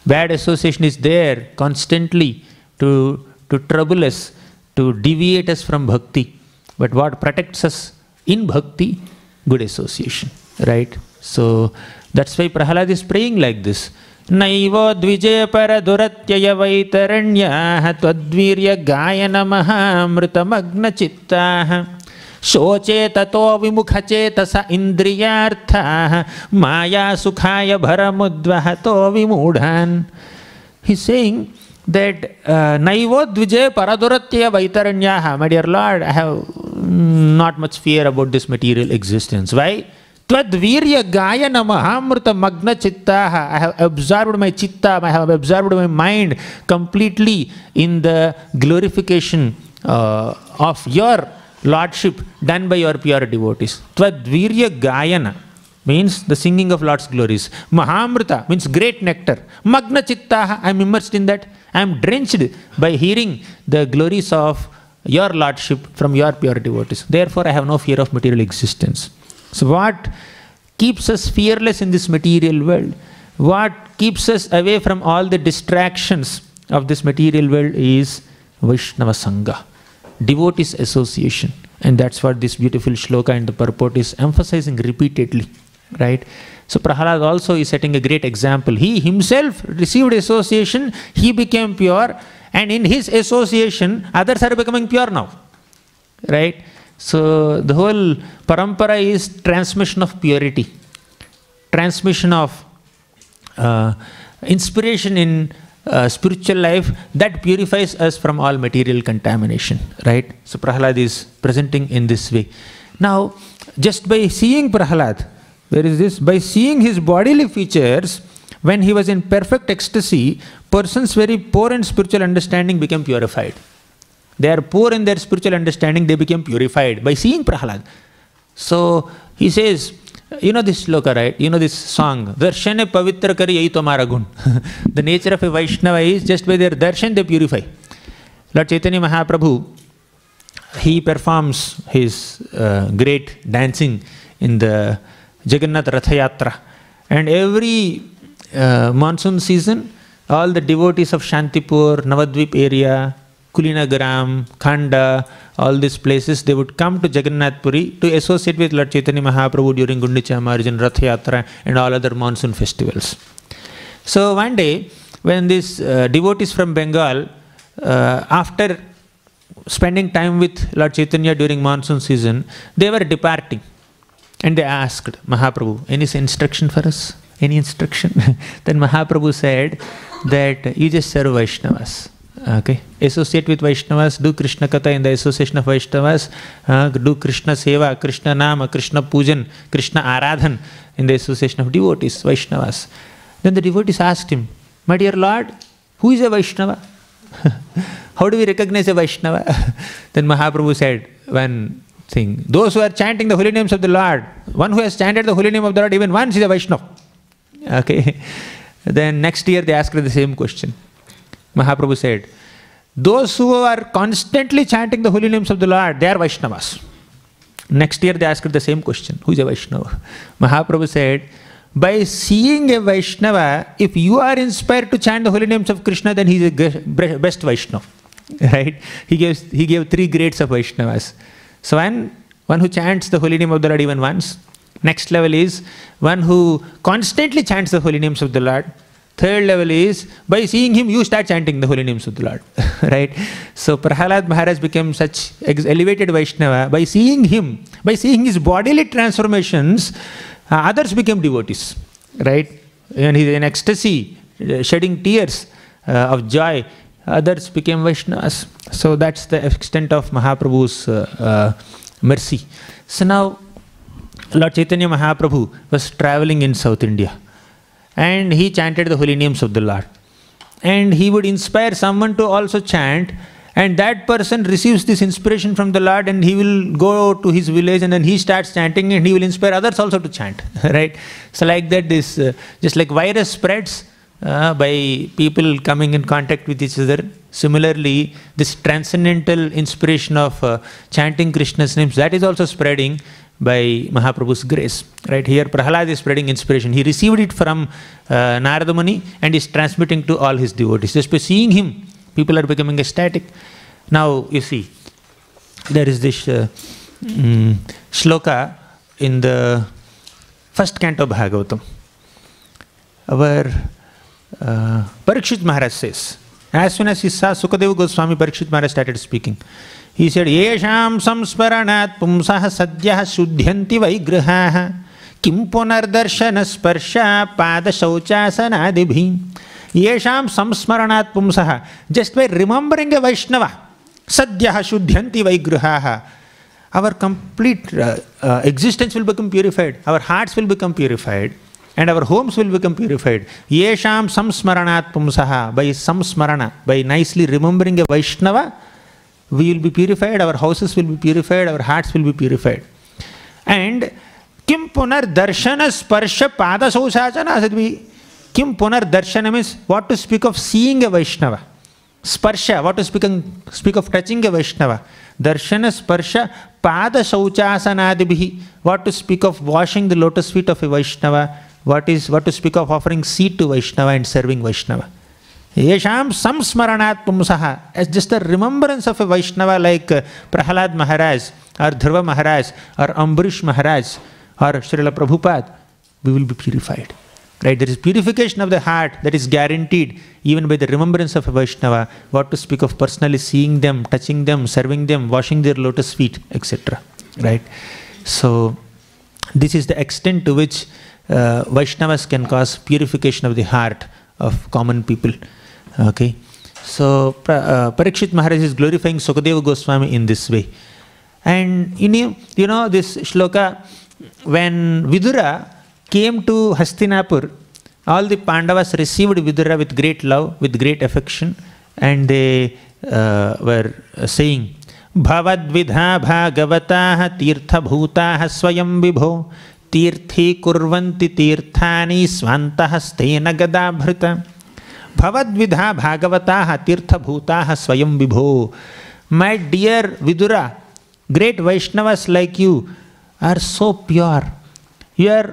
Bad association is there constantly to, to trouble us, to deviate us from bhakti. But what protects us in bhakti? Good association, right? So that's why Prahalad is praying like this. नैवो द्विजयपरदुरत्ययवैतरण्याः त्वद्वीर्य गायनमहामृतमग्नचित्ताः शोचे ततो विमुखचेतस इन्द्रियार्थाः मायासुखाय भरमुद्वहतो विमूढान् He's saying that uh, Naivo Dvijay Paraduratya Vaitaranya, my dear Lord, I have mm, not much fear about this material existence. Why? Twadvirya Gayana Mahamrita Magna Chittaha. I have absorbed my chitta, I have absorbed my mind completely in the glorification uh, of your Lordship done by your pure devotees. Twadvirya Gayana means the singing of Lord's glories. Mahamrita means great nectar. Magna Chittaha, I am immersed in that. I am drenched by hearing the glories of your Lordship from your pure devotees. Therefore, I have no fear of material existence. So, what keeps us fearless in this material world? What keeps us away from all the distractions of this material world is Vaishnava Sangha, devotees association. And that's what this beautiful shloka and the purport is emphasizing repeatedly, right? So Prahalad also is setting a great example. He himself received association, he became pure, and in his association, others are becoming pure now, right? So the whole parampara is transmission of purity, transmission of uh, inspiration in uh, spiritual life that purifies us from all material contamination, right? So Prahalad is presenting in this way. Now, just by seeing Prahalad, where is this? By seeing his bodily features, when he was in perfect ecstasy, persons very poor in spiritual understanding became purified. They are poor in their spiritual understanding, they became purified by seeing Prahalad. So he says, you know this sloka, right? You know this song, Darshane Pavitra Kari Yai Tomara Gun. *laughs* the nature of a Vaishnava is just by their darshan they purify. Lord Chaitanya Mahaprabhu, he performs his uh, great dancing in the Jagannath Rathayatra. And every uh, monsoon season, all the devotees of Shantipur, Navadvip area, Kulinagaram, Khanda, all these places, they would come to Jagannath Puri to associate with Lord Chaitanya Mahaprabhu during Gundicha Marjan, Rath Yatra, and all other monsoon festivals. So one day, when these uh, devotees from Bengal, uh, after spending time with Lord Chaitanya during monsoon season, they were departing. And they asked Mahaprabhu, any instruction for us? Any instruction? *laughs* then Mahaprabhu said that you just serve Vaishnavas. Okay, associate with Vaishnavas, do Krishna Katha in the association of Vaishnavas, uh, do Krishna Seva, Krishna Nama, Krishna Pujan, Krishna Aradhan in the association of devotees, Vaishnavas. Then the devotees asked him, My dear Lord, who is a Vaishnava? How do we recognize a Vaishnava? then Mahaprabhu said one thing those who are chanting the holy names of the Lord, one who has chanted the holy name of the Lord even once is a Vaishnava. Okay. Then next year they asked the same question. Mahaprabhu said, Those who are constantly chanting the holy names of the Lord, they are Vaishnavas. Next year they asked the same question Who is a Vaishnava? Mahaprabhu said, By seeing a Vaishnava, if you are inspired to chant the holy names of Krishna, then he is the best Vaishnava. *laughs* Right? He, gives, he gave three grades of Vaishnavas. So, one, one who chants the holy name of the Lord even once. Next level is one who constantly chants the holy names of the Lord. Third level is by seeing him, you start chanting the holy names of the Lord. right? So Prahalad Maharaj became such elevated Vaishnava. By seeing him, by seeing his bodily transformations, uh, others became devotees. Right? And he's in ecstasy, uh, shedding tears uh, of joy. Others became Vaishnavas. So that's the extent of Mahaprabhu's uh, mercy. So now, Lord Chaitanya Mahaprabhu was traveling in South India and he chanted the holy names of the Lord. And he would inspire someone to also chant, And that person receives this inspiration from the Lord and he will go to his village and then he starts chanting and he will inspire others also to chant. *laughs* right? So, like that, this uh, just like virus spreads uh, by people coming in contact with each other. Similarly, this transcendental inspiration of uh, chanting Krishna's names that is also spreading by Mahaprabhu's grace. Right here, Prahalad is spreading inspiration. He received it from uh, Narada Muni and is transmitting to all his devotees. Just by seeing him, people are becoming ecstatic. Now, you see, there is this uh, mm, shloka in the first canto of Bhagavatam. Our uh, Parikshit Maharaj says, as soon as he saw Sukadeva Goswami, Parikshit Maharaj started speaking. He said, Yesham samsparanat pumsah sadyah shuddhyanti vaigraha kim punardarshana sparsha pada shauchasanadibhi. Yesham samsmaranat pumsah. Just by remembering a Vaishnava, sadyah shuddhyanti vaigraha. Our complete uh, uh, existence will become purified. Our hearts will become purified. And our homes will become purified. Yesham samsmaranat pumsaha, by samsmarana, by nicely remembering a Vaishnava, we will be purified, our houses will be purified, our hearts will be purified. And kim punar darshana sparsha pada sausachana sadvi. Kim punar darshana means what to speak of seeing a Vaishnava. Sparsha, what to speak, speak of touching a Vaishnava. Darshana sparsha pada sauchasanadibhi. What to speak of washing the lotus feet of a Vaishnava. What is what to speak of offering seed to Vaishnava and serving Vaishnava. Yesham samsmaranat pumsaha, as just a remembrance of a Vaishnava like uh, Prahalad Maharaj or Dhruva Maharaj or Ambarish Maharaj or Srila Prabhupada, we will be purified. Right? There is purification of the heart that is guaranteed even by the remembrance of a Vaishnava. What to speak of personally seeing them, touching them, serving them, washing their lotus feet, etc. Right? So, this is the extent to which uh, Vaishnavas can cause purification of the heart of common people. Okay, so uh, Parikshit Maharaj is glorifying Sukadeva Goswami in this way. And you know, you know this shloka, when Vidura came to Hastinapur, all the Pandavas received Vidura with great love, with great affection, and they uh, were saying, भवद्विधा भागवताः तीर्थभूताः स्वयं विभो तीर्थीकुर्वन्ति तीर्थानि स्वान्तः स्तेन गदाभृत भवद्विधा भागवता तीर्थभूता स्वयं विभो। My dear Vidura great Vaishnavas like you are so pure you are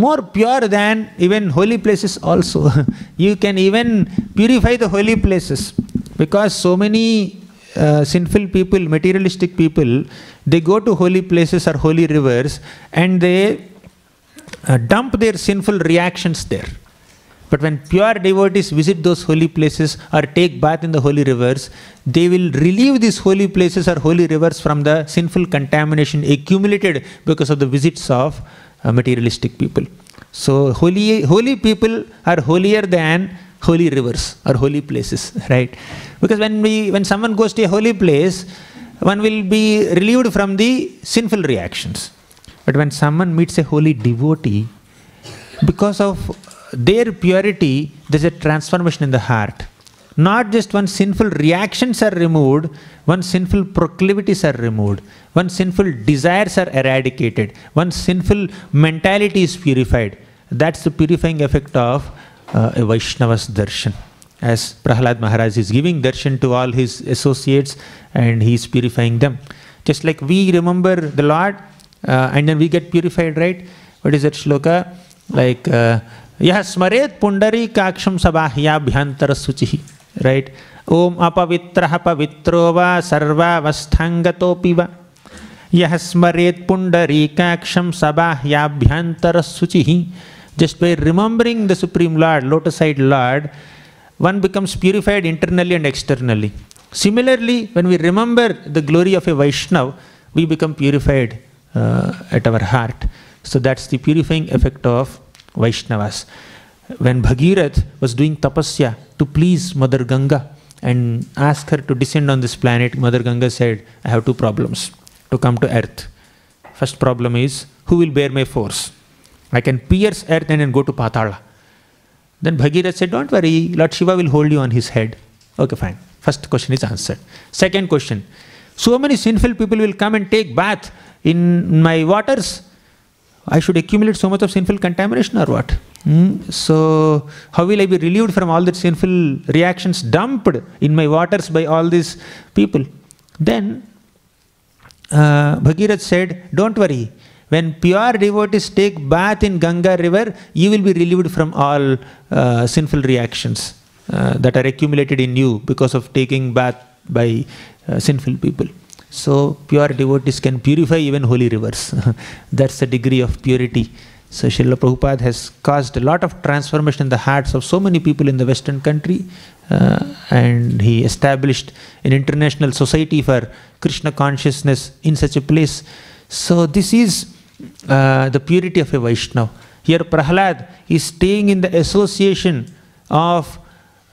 more pure than even holy places also you can even purify the holy places because so many uh, sinful people, materialistic people, they go to holy places or holy rivers and they uh, dump their sinful reactions there. But when pure devotees visit those holy places or take bath in the holy rivers, they will relieve these holy places or holy rivers from the sinful contamination accumulated because of the visits of uh, materialistic people. So, holy, holy people are holier than holy rivers or holy places, right? Because when we when someone goes to a holy place, one will be relieved from the sinful reactions. But when someone meets a holy devotee, because of their purity, there's a transformation in the heart. Not just one sinful reactions are removed, one sinful proclivities are removed, one sinful desires are eradicated, one sinful mentality is purified. That's the purifying effect of uh, a Vaishnava's darshan. As Prahalad Maharaj is giving darshan to all his associates and he is purifying them. Just like we remember the Lord uh, and then we get purified, right? What is that shloka? Like, uh, यह स्मरेत पुंडरी काक्षम सबाह्याभ्यंतर शुचि right ओम अपवित्र पवित्रो व सर्वावस्थांगतोपि व यह स्मरेत पुंडरी काक्षम सबाह्याभ्यंतर शुचि just by remembering the supreme lord lotus eyed lord one becomes purified internally and externally similarly when we remember the glory of a vaishnav we become purified uh, at our heart so that's the purifying effect of Vaishnavas. When Bhagirath was doing tapasya to please Mother Ganga and ask her to descend on this planet, Mother Ganga said, I have two problems to come to earth. First problem is, who will bear my force? I can pierce earth and then go to Patala. Then Bhagirath said, Don't worry, Lord Shiva will hold you on his head. Okay, fine. First question is answered. Second question So many sinful people will come and take bath in my waters. I should accumulate so much of sinful contamination or what? Hmm? So, how will I be relieved from all the sinful reactions dumped in my waters by all these people? Then uh, Bhagirath said, Don't worry. When pure devotees take bath in Ganga river, you will be relieved from all uh, sinful reactions uh, that are accumulated in you because of taking bath by uh, sinful people. So, pure devotees can purify even holy rivers. *laughs* That's the degree of purity. So, Srila Prabhupada has caused a lot of transformation in the hearts of so many people in the Western country, uh, and he established an international society for Krishna consciousness in such a place. So, this is uh, the purity of a Vaishnava. Here, Prahlad is staying in the association of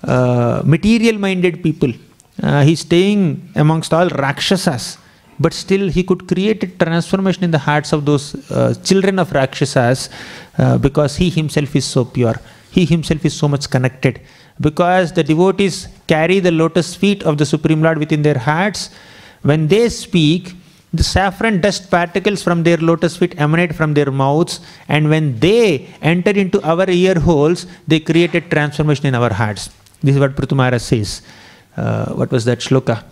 uh, material minded people. Uh, he's staying amongst all Rakshasas, but still he could create a transformation in the hearts of those uh, children of Rakshasas uh, because he himself is so pure. He himself is so much connected. Because the devotees carry the lotus feet of the Supreme Lord within their hearts, when they speak, the saffron dust particles from their lotus feet emanate from their mouths, and when they enter into our ear holes, they create a transformation in our hearts. This is what Prithu Maharaj says. Uh, what was that shloka?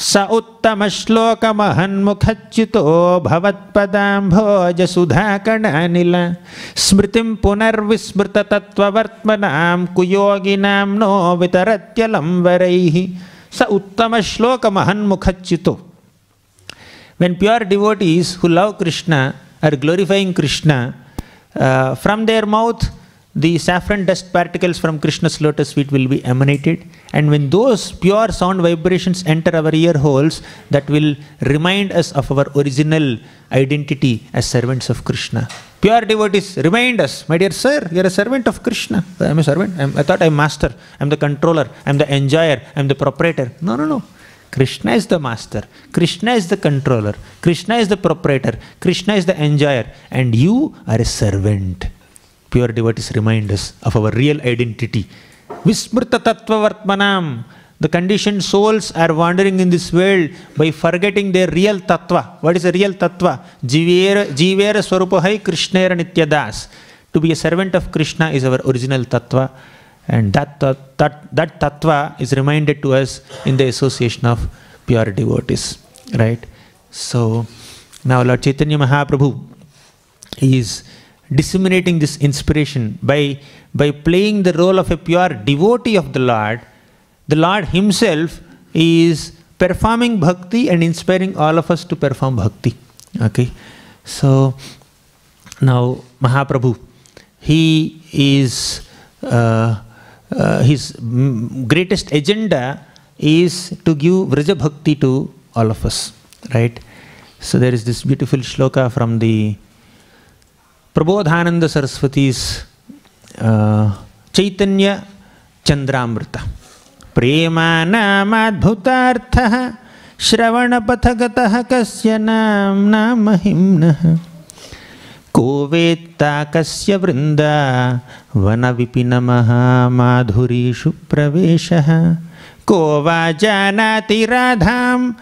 स उत्तमश्लोकमहन्मुखच्युतो भवत्पदाम्भोजसुधाकणानिल स्मृतिं पुनर्विस्मृततत्त्ववर्त्मनां कुयोगिनां no वितरत्यलम्बरैः स उत्तमश्लोकमहन्मुखच्युतो when pure devotees who love Krishna are glorifying Krishna, uh, from their mouth the saffron dust particles from Krishna's lotus feet will be emanated. And when those pure sound vibrations enter our ear holes, that will remind us of our original identity as servants of Krishna. Pure devotees remind us, my dear sir, you are a servant of Krishna. I'm a servant. I'm, I thought I'm master. I'm the controller. I'm the enjoyer. I'm the proprietor. No, no, no. Krishna is the master. Krishna is the controller. Krishna is the proprietor. Krishna is the enjoyer. And you are a servant pure devotees remind us of our real identity. Vismrta tattva vartmanam. The conditioned souls are wandering in this world by forgetting their real tattva. What is the real tattva? Jivera, jivera swarupahai krishnera nityadas. To be a servant of Krishna is our original tattva. And that, that, that, that tattva is reminded to us in the association of pure devotees. Right? So, now Lord Chaitanya Mahaprabhu is disseminating this inspiration by, by playing the role of a pure devotee of the Lord, the Lord Himself is performing bhakti and inspiring all of us to perform bhakti. Okay, so now Mahaprabhu, he is uh, uh, his greatest agenda is to give Vraja Bhakti to all of us, right? So there is this beautiful shloka from the Prabodhanand सरस्वती's चैतन्य चंद्रामृत प्रेमानामाद्भुतार्थः श्रवणपथगतः कस्य नाम्ना महिम्नः को वेत्ता कस्य वृन्दा। वनविपिनमहामाधुरीषु प्रवेशः। को वा जानाति राधां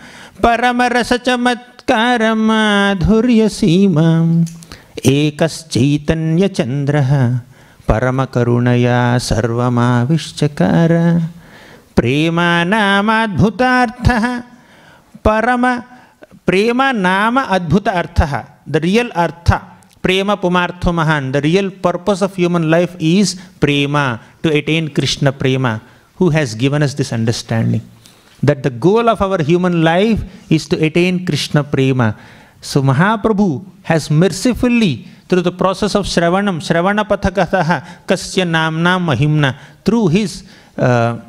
परमरसचमत्कारमाधुर्यसीमाम् एकश्चैतन्यचन्द्रः, परमकरुणया सर्वमाविश्चकार प्रेमानामाद्भुतार्थः, परम प्रेम नाम अद्भुत अर्थः the real artha. Prema Pumartho Mahan. The real purpose of human life is Prema, to attain Krishna Prema, who has given us this understanding. That the goal of our human life is to attain Krishna Prema. So Mahaprabhu has mercifully, through the process of Shravanam, Shravana Pathakataha, Kasya Namna Mahimna, through his uh,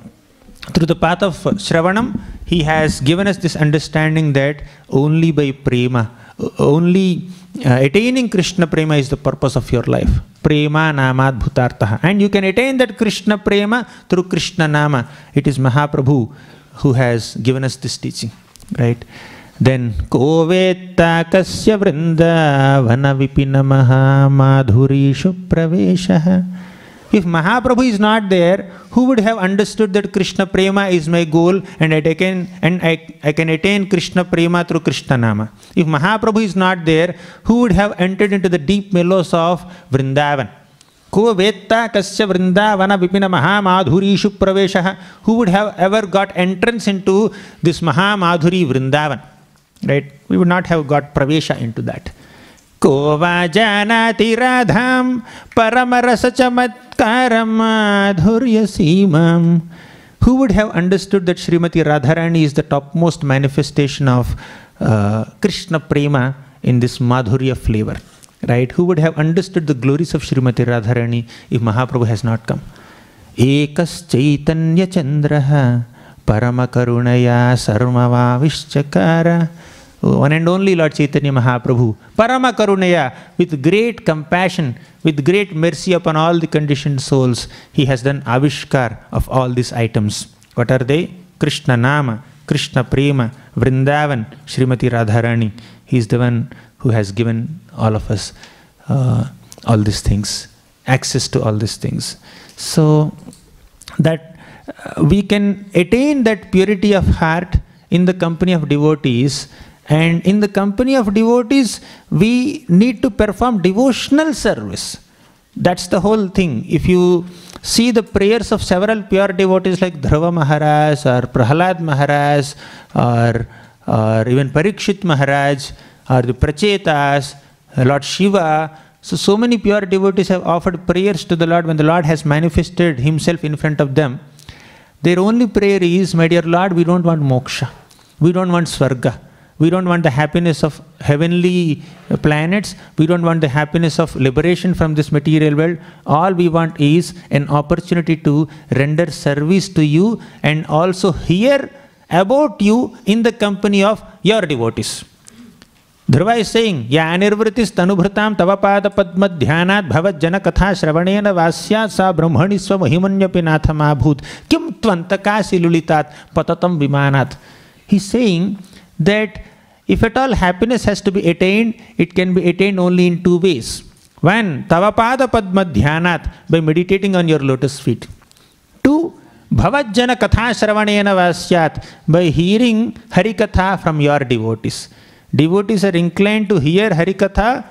through the path of Shravanam, he has given us this understanding that only by prema, only uh, attaining Krishna prema is the purpose of your life. Prema namad bhutartaha. And you can attain that Krishna prema through Krishna nama. It is Mahaprabhu who has given us this teaching. Right? Then, Kovetta kasya vrindavana vipinamaha madhurishu praveshaha. If Mahaprabhu is not there, who would have understood that Krishna Prema is my goal and I can, and I, I can attain Krishna Prema through Krishna Nama? If Mahaprabhu is not there, who would have entered into the deep mellows of Vrindavan? को वेत्ता कस्य वृंदावन विपिन महामाधुरीषु प्रवेशः who would have ever got entrance into this mahamadhuri vrindavan right we would not have got pravesha into that को वा जानाति राधां परमरसचमत्कारं माधुर्यसीमां who would have understood that Srimati Radharani is the topmost manifestation of uh, Krishna Prema in this Madhurya flavor? Right? Who would have understood the glories of Srimati Radharani if Mahaprabhu has not come? Chandraha Paramakarunaya Sarmavavischakara one and only Lord Chaitanya Mahaprabhu, Parama Karunaya, with great compassion, with great mercy upon all the conditioned souls, he has done Avishkar of all these items. What are they? Krishna Nama, Krishna Prema, Vrindavan, Srimati Radharani. He is the one who has given all of us uh, all these things, access to all these things. So that uh, we can attain that purity of heart in the company of devotees and in the company of devotees, we need to perform devotional service. That's the whole thing. If you see the prayers of several pure devotees like Dhruva Maharaj or Prahalad Maharaj or, or even Parikshit Maharaj or the Prachetas, Lord Shiva, so, so many pure devotees have offered prayers to the Lord when the Lord has manifested Himself in front of them. Their only prayer is, My dear Lord, we don't want moksha, we don't want svarga, we don't want the happiness of heavenly planets. We don't want the happiness of liberation from this material world. All we want is an opportunity to render service to you and also hear about you in the company of your devotees. Is saying, Ya anirvritis tanubhritam tava padma dhyanat bhavat jana katha shravanena vasyat sa brahmani swa mahimanyapi nathamabhut kim tvantakasi lulitat patatam vimanat. He's saying that if at all happiness has to be attained, it can be attained only in two ways. One, Tavapada Padma Dhyanat, by meditating on your lotus feet. Two, Bhavajjana Katha Shravanena Vasyat, by hearing Harikatha from your devotees. Devotees are inclined to hear Harikatha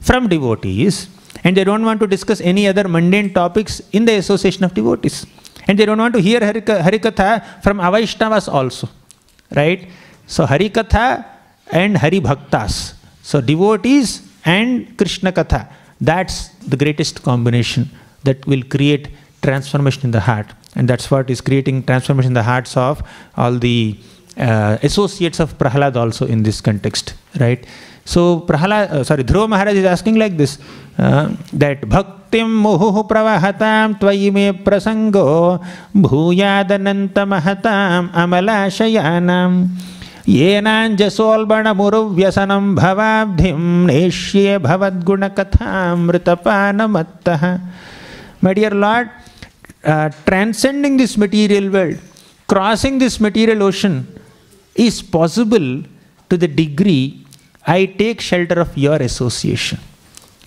from devotees, and they don't want to discuss any other mundane topics in the association of devotees. And they don't want to hear Harikatha from Avaishnavas also. Right? So, Harikatha and Hari bhaktas so devotees and Krishna katha that's the greatest combination that will create transformation in the heart and that's what is creating transformation in the hearts of all the associates of Prahlad also in this context right so Prahlad sorry Dhruva Maharaj is asking like this that bhakti मुहु प्रवाहता मे प्रसंगो भूयादनंत महता अमलाशयाना येनाञ्जसोल्बणमुरुव्यसनं भवाब्धिं नेष्ये भवद्गुणकथामृतपानमत्तः My dear Lord, uh, transcending this material world, crossing this material ocean is possible to the degree I take shelter of your association.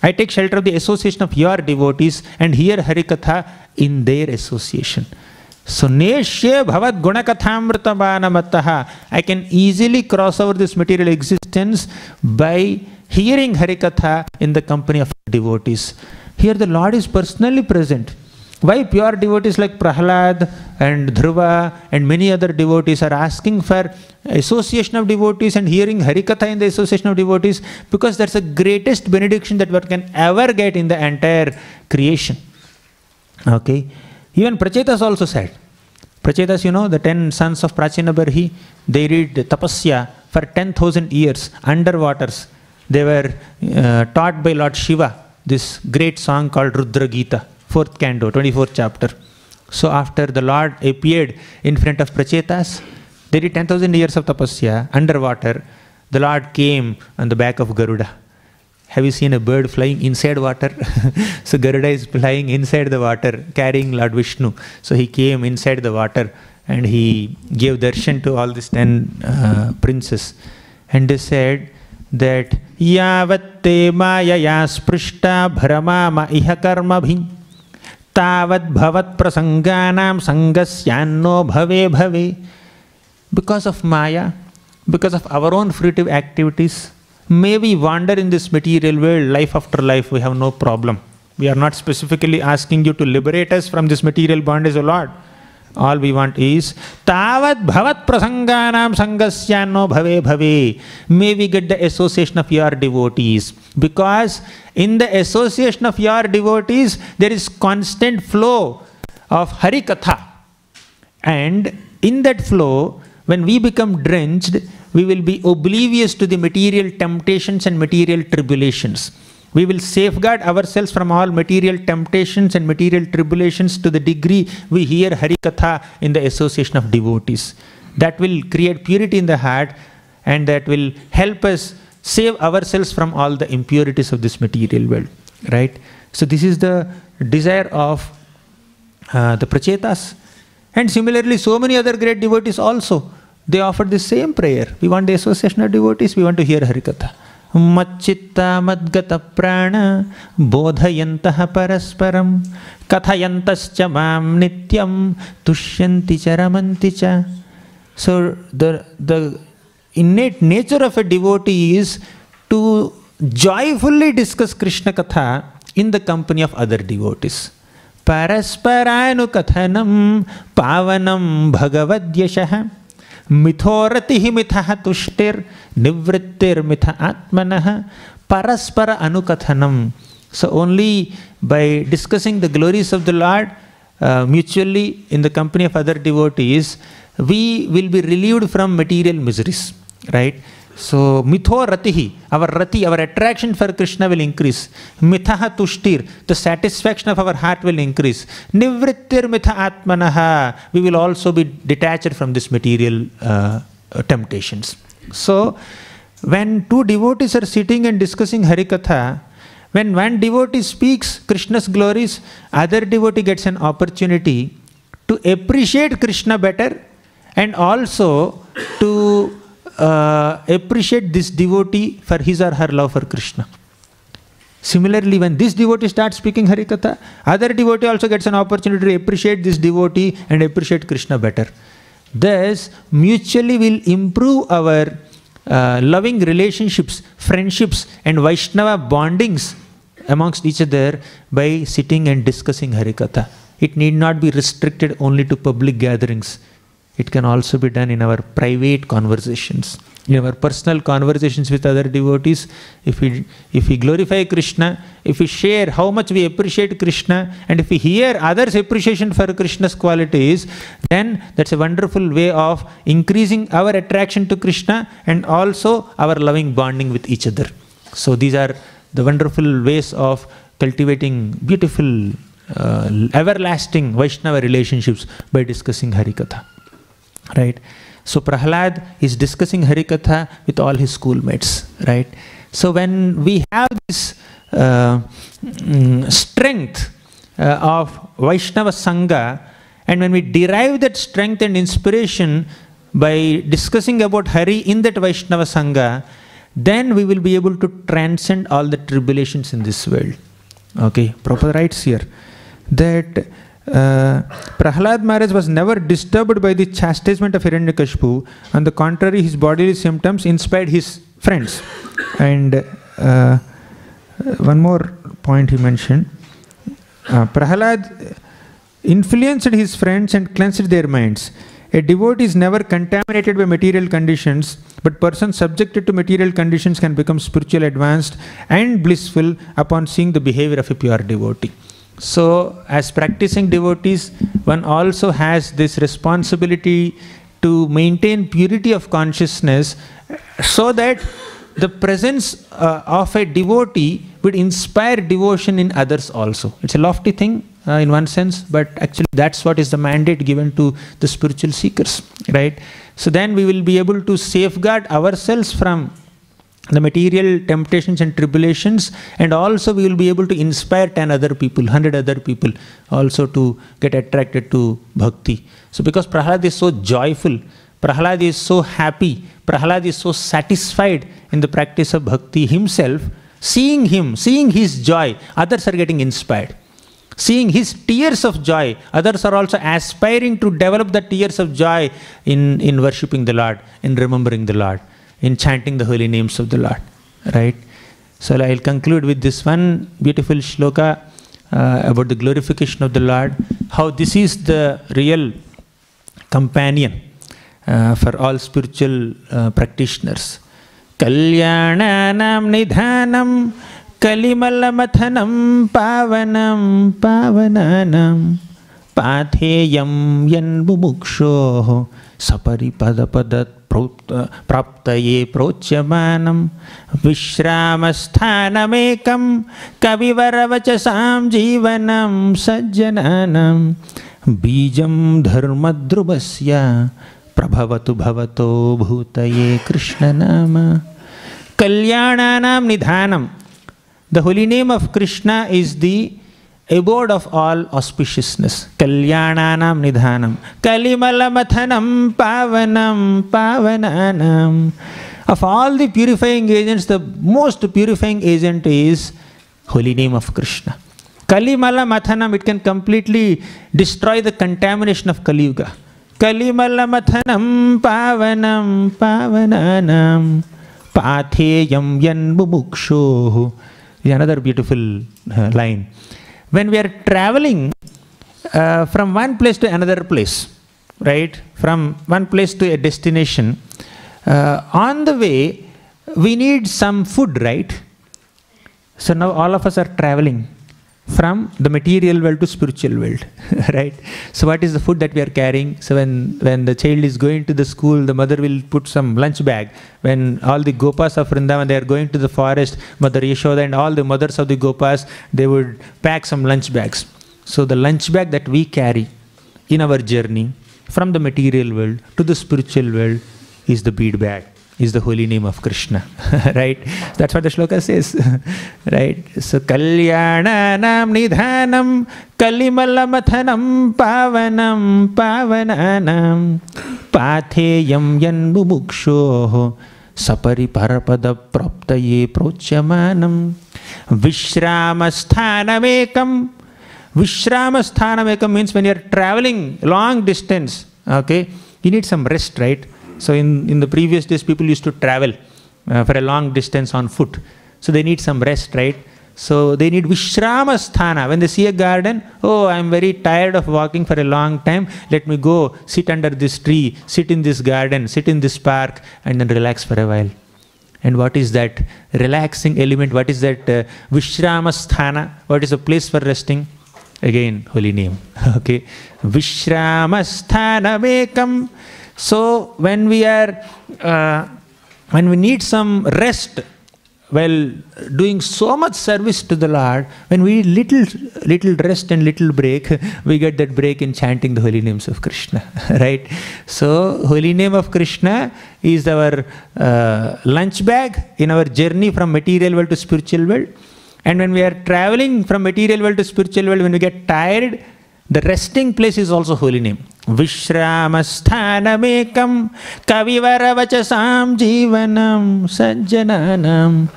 I take shelter of the association of your devotees and hear Harikatha in their association. So, Neshya Bhavat Gunakathamritabhanamataha. I can easily cross over this material existence by hearing Harikatha in the company of devotees. Here the Lord is personally present. Why pure devotees like Prahlad and Dhruva and many other devotees are asking for association of devotees and hearing Harikatha in the association of devotees? Because that's the greatest benediction that one can ever get in the entire creation. Okay. Even Prachetas also said. Prachetas, you know, the ten sons of Prachina Barhi, they read Tapasya for 10,000 years under waters. They were uh, taught by Lord Shiva this great song called Rudra Gita, fourth canto, 24th chapter. So after the Lord appeared in front of Prachetas, they did 10,000 years of tapasya underwater. The Lord came on the back of Garuda. Have you seen a bird flying inside water? *laughs* so Garuda is flying inside the water, carrying Lord Vishnu. So he came inside the water and he gave darshan to all these ten uh, princes. And they said that Yavatte mayaya sprishta bharamama iha karmabhi Tavad prasanganam sangasyanno bhave bhave. Because of Maya, because of our own fruitive activities, may we wander in this material world life after life, we have no problem. We are not specifically asking you to liberate us from this material bondage, O Lord. All we want is Tavad bhavat prasanganam sangasyanno bhave bhave. May we get the association of your devotees. Because in the association of your devotees, there is constant flow of Harikatha. And in that flow, when we become drenched, we will be oblivious to the material temptations and material tribulations. We will safeguard ourselves from all material temptations and material tribulations to the degree we hear Harikatha in the association of devotees. That will create purity in the heart and that will help us save ourselves from all the impurities of this material world. Right? So, this is the desire of uh, the Prachetas. And similarly, so many other great devotees also, they offered the same prayer. We want the association of devotees, we want to hear Harikatha. मच्चित्ता मद्गत प्राण बोधयन्तः परस्परं कथयन्तश्च मां नित्यं तुष्यन्ति च रमन्ति च So the, the innate nature of a devotee is to joyfully discuss Krishna Katha in the company of other devotees. परस्परानुकथनं पावनं भगवद्यशः मिथोरति मिथ तुष्टिर्निवृत्तिर्मिथ आत्मन परस्पर अनुकथनम so only by discussing the glories of the Lord mutually in the company of other devotees we will be relieved from material miseries right? So मिथो Rati our rati our attraction for Krishna will increase myth तुष्टिर the satisfaction of our heart will increase निवृत्तिर निवृत्तिर्मिथ आत्मन we will also be detached from this material temptations so when two devotees are sitting and discussing Hari katha when one devotee speaks Krishna's glories other devotee gets an opportunity to appreciate Krishna better and also to uh, appreciate this devotee for his or her love for Krishna. Similarly, when this devotee starts speaking Harikatha, other devotee also gets an opportunity to appreciate this devotee and appreciate Krishna better. Thus, mutually will improve our uh, loving relationships, friendships, and Vaishnava bondings amongst each other by sitting and discussing Harikatha. It need not be restricted only to public gatherings. It can also be done in our private conversations, in our personal conversations with other devotees. If we, if we glorify Krishna, if we share how much we appreciate Krishna, and if we hear others' appreciation for Krishna's qualities, then that's a wonderful way of increasing our attraction to Krishna and also our loving bonding with each other. So these are the wonderful ways of cultivating beautiful, uh, everlasting Vaishnava relationships by discussing Harikatha right? So prahlad is discussing harikatha with all his schoolmates right? So when we have this uh, mm, strength uh, of vaishnava sangha and when we derive that strength and inspiration by discussing about hari in that vaishnava sangha then we will be able to transcend all the tribulations in this world. Okay Prabhupada writes here. That uh, Prahlad Maharaj was never disturbed by the chastisement of Hiranyakashipu. On the contrary, his bodily symptoms inspired his friends. And uh, one more point he mentioned. Uh, Prahlad influenced his friends and cleansed their minds. A devotee is never contaminated by material conditions, but persons subjected to material conditions can become spiritually advanced and blissful upon seeing the behavior of a pure devotee. So, as practicing devotees, one also has this responsibility to maintain purity of consciousness so that the presence uh, of a devotee would inspire devotion in others also. It's a lofty thing uh, in one sense, but actually that's what is the mandate given to the spiritual seekers, right? So then we will be able to safeguard ourselves from the material temptations and tribulations and also we will be able to inspire 10 other people 100 other people also to get attracted to bhakti so because prahlad is so joyful prahlad is so happy prahlad is so satisfied in the practice of bhakti himself seeing him seeing his joy others are getting inspired seeing his tears of joy. Others are also aspiring to develop the tears of joy in, in worshipping the Lord, in remembering the Lord, in chanting the holy names of the Lord. Right? So I'll conclude with this one beautiful shloka uh, about the glorification of the Lord, how this is the real companion uh, for all spiritual uh, practitioners. कल्याणानां निधानं कलिमलमथनं पावनं पावनानां पाथेयं यन्मुमुक्षोः सपरिपदपदत् प्राप्तये प्रोच्यमानं। विश्रामस्थानमेकं। कविवरवचसां जीवनं सज्जनानां। बीजं धर्मध्रुवस्य। प्रभवतु भवतो भूतये कृष्णनाम। कल्याणानां निधानं। The holy name of Krishna is the abode of all auspiciousness कल्याणा निधानम कलिमल मथनम पावनम पावनानम of all the purifying agents the most purifying agent is holy name of Krishna कलिमल मथनम it can completely destroy the contamination of Kaliyuga कलिमल मथनम पावनम पावनानम पाथेयम यन्मुमुक्षोः is another beautiful line When we are traveling uh, from one place to another place, right? From one place to a destination, uh, on the way, we need some food, right? So now all of us are traveling from the material world to spiritual world *laughs* right? So what is the food that we are carrying? So when when the child is going to the school the mother will put some lunch bag. When all the gopas of vrindavan they are going to the forest mother yashoda and all the mothers of the gopas they would pack some lunch bags. So the lunch bag that we carry in our journey from the material world to the spiritual world is the bead bag is the holy name of Krishna, *laughs* right? That's what the shloka says, *laughs* right? So, Kalyananam nidhanam kalimalammathanam pavanam pavananam patheyam yanmumukshoho sapariparpada praptaye prochamanam vishramasthanamekam vishramasthanamekam means when you are traveling long distance, okay, you need some rest, right? So in, in the previous days, people used to travel uh, for a long distance on foot. So they need some rest, right? So they need Vishrama Sthana. When they see a garden, oh, I'm very tired of walking for a long time. Let me go sit under this tree, sit in this garden, sit in this park, and then relax for a while. And what is that relaxing element? What is that uh? What is a place for resting? Again, holy name. *laughs* okay. Vishrama Sthana Mekam. So when we are, uh, when we need some rest, while doing so much service to the Lord, when we little little rest and little break, we get that break in chanting the holy names of Krishna, *laughs* right? So holy name of Krishna is our uh, lunch bag in our journey from material world to spiritual world. And when we are traveling from material world to spiritual world, when we get tired, the resting place is also holy name. Kavivaravachasam jivanam sajjananam.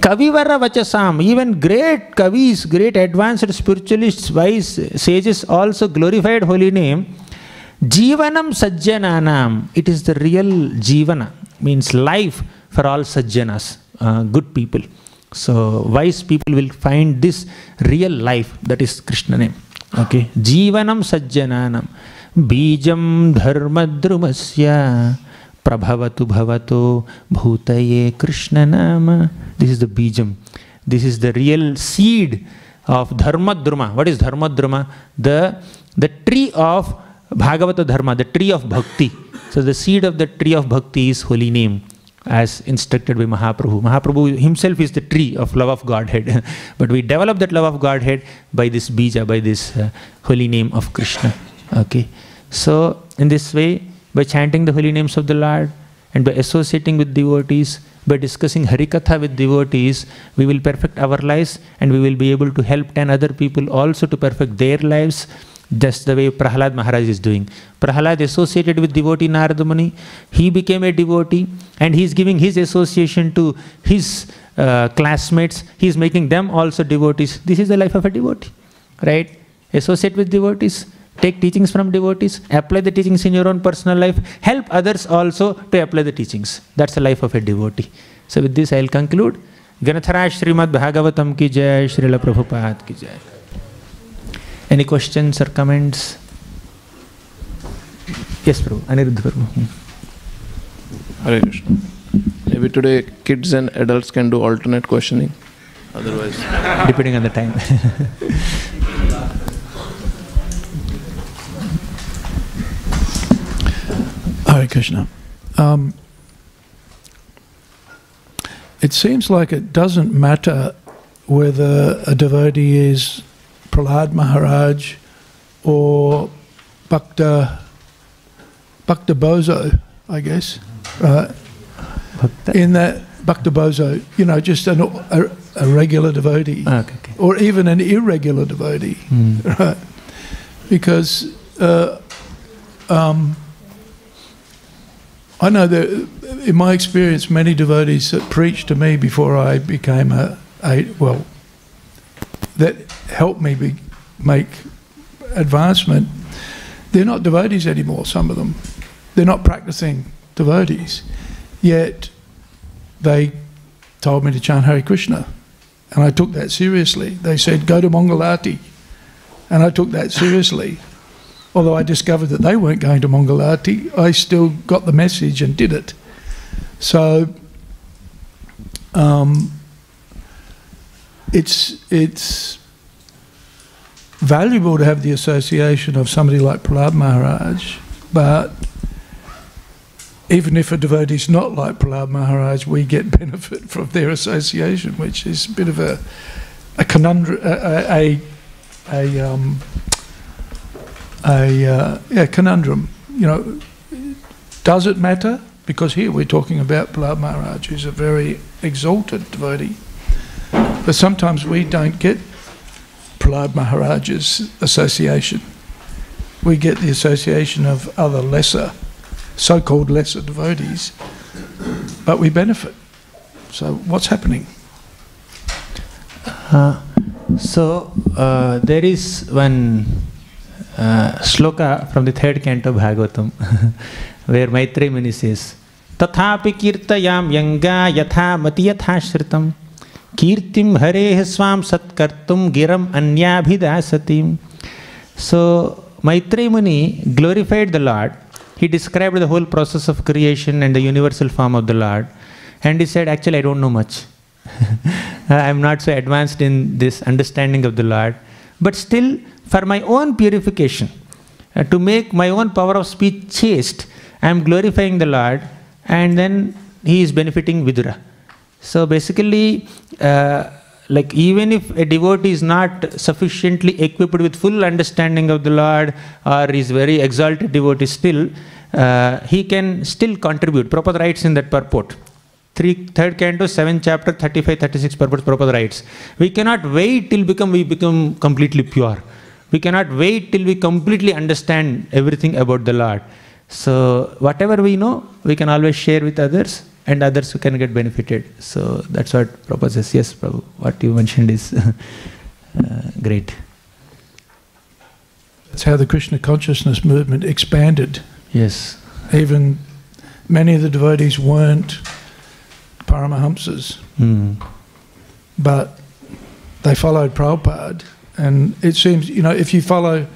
Kavivaravachasam, even great kavis, great advanced spiritualists, wise sages also glorified holy name. Jivanam sajjananam. It is the real jivana, means life for all sajjanas, uh, good people. So wise people will find this real life, that is Krishna name. Okay जीवनं सज्जनानां। बीजं धर्मद्रुमस्य, प्रभवतु भवतो, भूतये कृष्णनाम। This is the bija. This is the real seed of dharmadruma. What is dharmadruma? The the tree of Bhagavata dharma the tree of bhakti so the seed of the tree of bhakti is holy name as instructed by Mahaprabhu. Mahaprabhu himself is the tree of love of Godhead. *laughs* but we develop that love of Godhead by this bija, by this uh, holy name of Krishna. Okay. So, in this way, by chanting the holy names of the Lord and by associating with devotees, by discussing Harikatha with devotees, we will perfect our lives and we will be able to help 10 other people also to perfect their lives just the way Prahlad Maharaj is doing. Prahlad associated with devotee Narada Muni, he became a devotee and he is giving his association to his uh, classmates. He is making them also devotees. This is the life of a devotee, right? associate with devotees, take teachings from devotees, apply the teachings in your own personal life, help others also to apply the teachings. That's the life of a devotee. So, with this, I'll conclude. Granthraj Srimad Bhagavatam ki jai, Srila Prabhupada ki jai. Any questions or comments? Yes, Prabhu. Aniruddha Prabhu. Hmm. Hare Krishna. Maybe today kids and adults can do alternate questioning. Otherwise, *laughs* Depending on the time. *laughs* Hare Krishna. Um, it seems like it doesn't matter whether a devotee is Prahlad Maharaj or Bhakta, Bhakta Bozo, I guess, right? In that Bhakta Bozo, you know, just an, a, a regular devotee, Ah, okay, okay. or even an irregular devotee, Hmm. right? Because uh, um, I know that in my experience, many devotees that preached to me before I became a, a well, that helped me be, make advancement, they're not devotees anymore, some of them. They're not practicing devotees. Yet they told me to chant Hare Krishna. And I took that seriously. They said, go to Mangalarati. And I took that seriously. Although I discovered that they weren't going to Mangalarati, I still got the message and did it. So um, it's it's valuable to have the association of somebody like Prahlad Maharaj, but even if a devotee is not like Prahlad Maharaj, we get *laughs* benefit from their association, which is a bit of a a conundrum, a a, a, um, a uh, yeah, conundrum. You know, does it matter? Because here we're talking about Prahlad Maharaj, who's a very exalted devotee. But sometimes we don't get Prahlad Maharaj's association. We get the association of other lesser, so called lesser devotees, but we benefit. So, what's happening? Uh, so uh, there is one uh, from the third canto of Bhagavatam *laughs* where Maitreya Muni says, kirtayam yanga yatha mati yatha shritam kirtim hareh swam satkartum giram anyabhidasatim. So Maitreya Muni glorified the Lord. He described the whole process of creation and the universal form of the Lord. And he said, actually, I don't know much. *laughs* I am not so advanced in this understanding of the Lord. But still, for my own purification, uh, to make my own power of speech chaste, I am glorifying the Lord, and then he is benefiting Vidura. So basically, uh, like even if a devotee is not sufficiently equipped with full understanding of the Lord, or is very exalted devotee still, uh, he can still contribute. Prabhupada writes in that purport three, third canto, seventh chapter, 35, 36 purpose Prabhupada writes. We cannot wait till become we become completely pure. We cannot wait till we completely understand everything about the Lord. So whatever we know, we can always share with others, and others who can get benefited. So that's what Prabhupada says. Yes, Prabhu, what you mentioned is *laughs* uh, great. That's how the Krishna consciousness movement expanded. Yes. Even many of the devotees weren't Paramahamsas, Hmm. but they followed Prabhupada. And it seems, you know, if you follow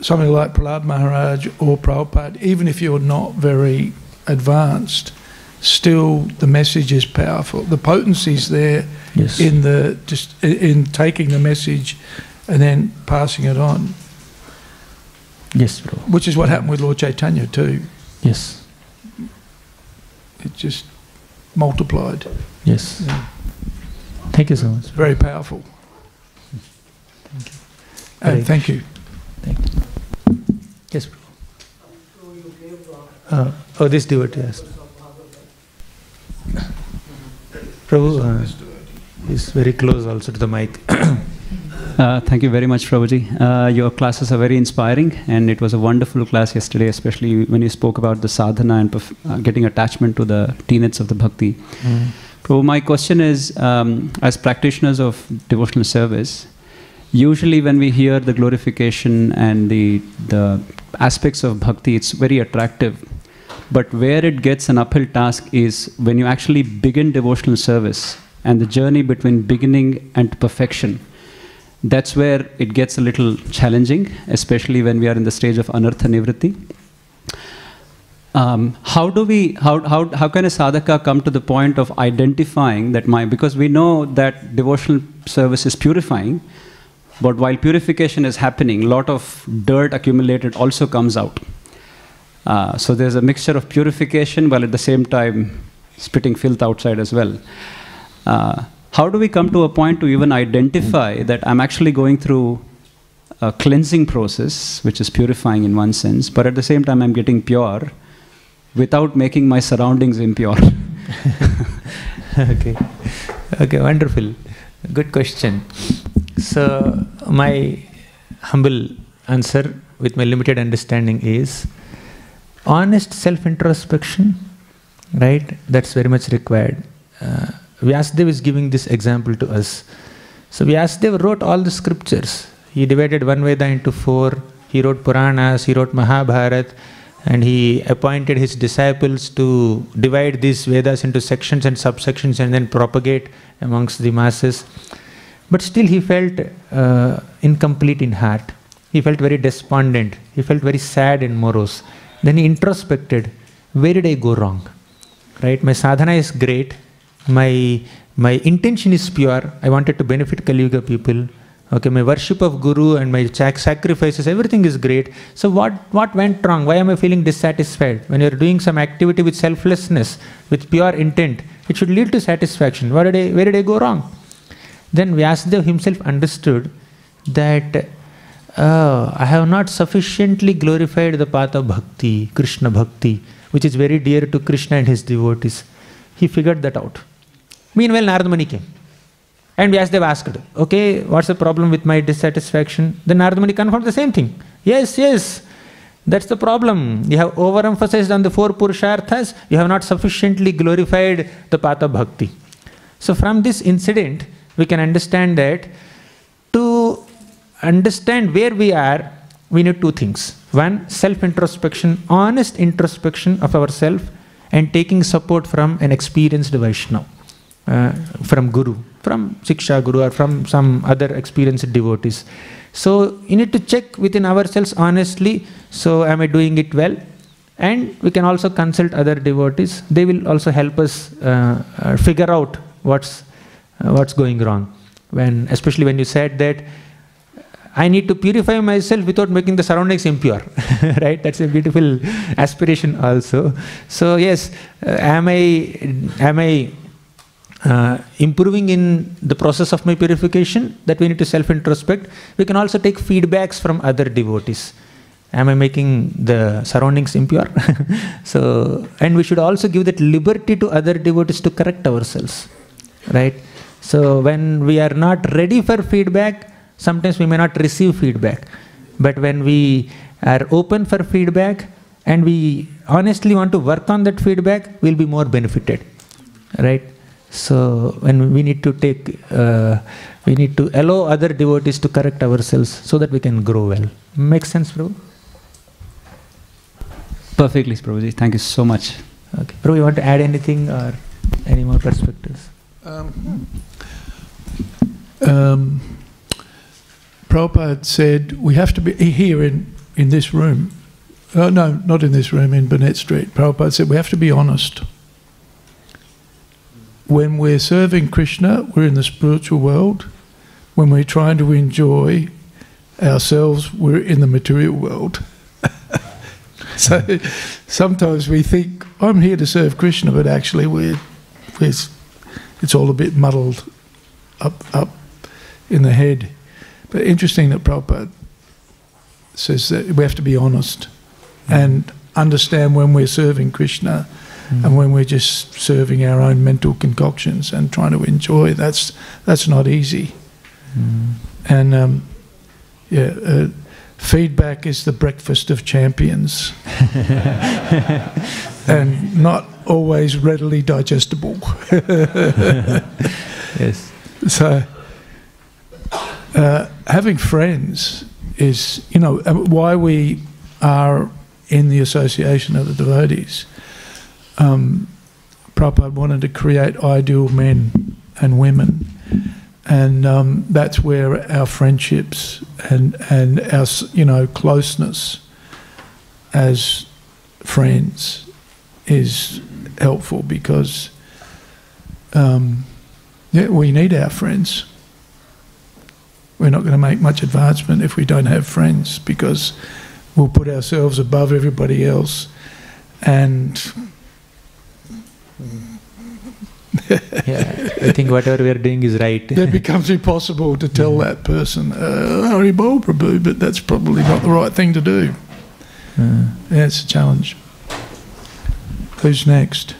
somebody like Prahlad Maharaj or Prabhupada, even if you're not very advanced, still the message is powerful. The potency's there Yes. in the just in- in taking the message and then passing it on, yes, Prabhu. which is what happened with Lord Chaitanya too. Yes. It just multiplied. Yes. Yeah. Thank you so much. Very powerful. Hare And thank you. Thank you. Yes, Prabhu. Uh, oh, this devotee asked. Prabhu uh, is very close also to the mic. *coughs* Uh, thank you very much, Prabhuji. Uh, your classes are very inspiring, and it was a wonderful class yesterday, especially when you spoke about the sadhana and uh, getting attachment to the tenets of the bhakti. Prabhu, my question is, um, as practitioners of devotional service, usually when we hear the glorification and the, the aspects of bhakti, it's very attractive. But where it gets an uphill task is when you actually begin devotional service and the journey between beginning and perfection. That's where it gets a little challenging, especially when we are in the stage of anartha nivritti. Um, how do we, how, how, how can a sadhaka come to the point of identifying that my, because we know that devotional service is purifying, but while purification is happening, lot of dirt accumulated also comes out. Uh, so there's a mixture of purification while at the same time spitting filth outside as well. Uh, how do we come to a point to even identify that I'm actually going through a cleansing process, which is purifying in one sense, but at the same time I'm getting pure without making my surroundings impure? *laughs* okay. Okay, wonderful. Good question. So, my humble answer with my limited understanding is honest self introspection, right? That's very much required. Uh, Vyasadeva is giving this example to us. So, Vyasadeva wrote all the scriptures. He divided one Veda into four. He wrote Puranas, he wrote Mahabharata, and he appointed his disciples to divide these Vedas into sections and subsections and then propagate amongst the masses. But still, he felt uh, incomplete in heart. He felt very despondent. He felt very sad and morose. Then he introspected where did I go wrong? Right? My sadhana is great. My, my intention is pure. I wanted to benefit Kali Yuga people. Okay, my worship of Guru and my sacrifices, everything is great. So, what, what went wrong? Why am I feeling dissatisfied? When you're doing some activity with selflessness, with pure intent, it should lead to satisfaction. Where did I, where did I go wrong? Then Vyasadeva himself understood that oh, I have not sufficiently glorified the path of bhakti, Krishna bhakti, which is very dear to Krishna and his devotees. He figured that out. Meanwhile, Narada Muni came. And Vyasadeva asked, okay, what's the problem with my dissatisfaction? Then Narada Muni confirmed the same thing. Yes, yes, that's the problem. You have overemphasized on the four Purusharthas, you have not sufficiently glorified the path of bhakti. So, from this incident, we can understand that to understand where we are, we need two things. One, self introspection, honest introspection of ourselves, and taking support from an experienced Vaishnava, uh, from Guru, from Siksha Guru, or from some other experienced devotees. So, you need to check within ourselves honestly so, am I doing it well? And we can also consult other devotees. They will also help us uh, uh, figure out what's, uh, what's going wrong. When, especially when you said that I need to purify myself without making the surroundings impure, *laughs* right? That's a beautiful aspiration also. So yes, uh, am I am I uh, improving in the process of my purification? That we need to self introspect. We can also take feedbacks from other devotees. Am I making the surroundings impure? *laughs* so, and we should also give that liberty to other devotees to correct ourselves, right? So, when we are not ready for feedback, sometimes we may not receive feedback. But when we are open for feedback and we honestly want to work on that feedback, we'll be more benefited, right? So, when we need to take, uh, we need to allow other devotees to correct ourselves so that we can grow well. Makes sense, Prabhu? Perfectly, Prabhuji. Thank you so much. Okay. Prabhu, you want to add anything or any more perspectives? Um, um, Prabhupada said we have to be here in, in this room. Uh, no, not in this room, in Burnett Street. Prabhupada said we have to be honest. When we're serving Krishna, we're in the spiritual world. When we're trying to enjoy ourselves, we're in the material world. *laughs* so sometimes we think, I'm here to serve Krishna, but actually we're, we're it's all a bit muddled up up in the head. But interesting that Prabhupada says that we have to be honest and understand when we're serving Krishna and when we're just serving our own mental concoctions and trying to enjoy. That's that's not easy. And um, yeah, uh, feedback is the breakfast of champions, *laughs* and not always readily digestible. *laughs* Yes. So, uh, having friends is, you know, uh, why we are in the association of the devotees. Um, Prabhupada wanted to create ideal men and women, and um, that's where our friendships and and our you know closeness as friends is helpful because um, yeah, we need our friends. We're not going to make much advancement if we don't have friends because we'll put ourselves above everybody else and *laughs* Yeah, I think whatever we are doing is right. it becomes impossible to tell that person, uh, Haribol Prabhu, but that's probably not the right thing to do. Uh, Yeah, it's a challenge. Who's next?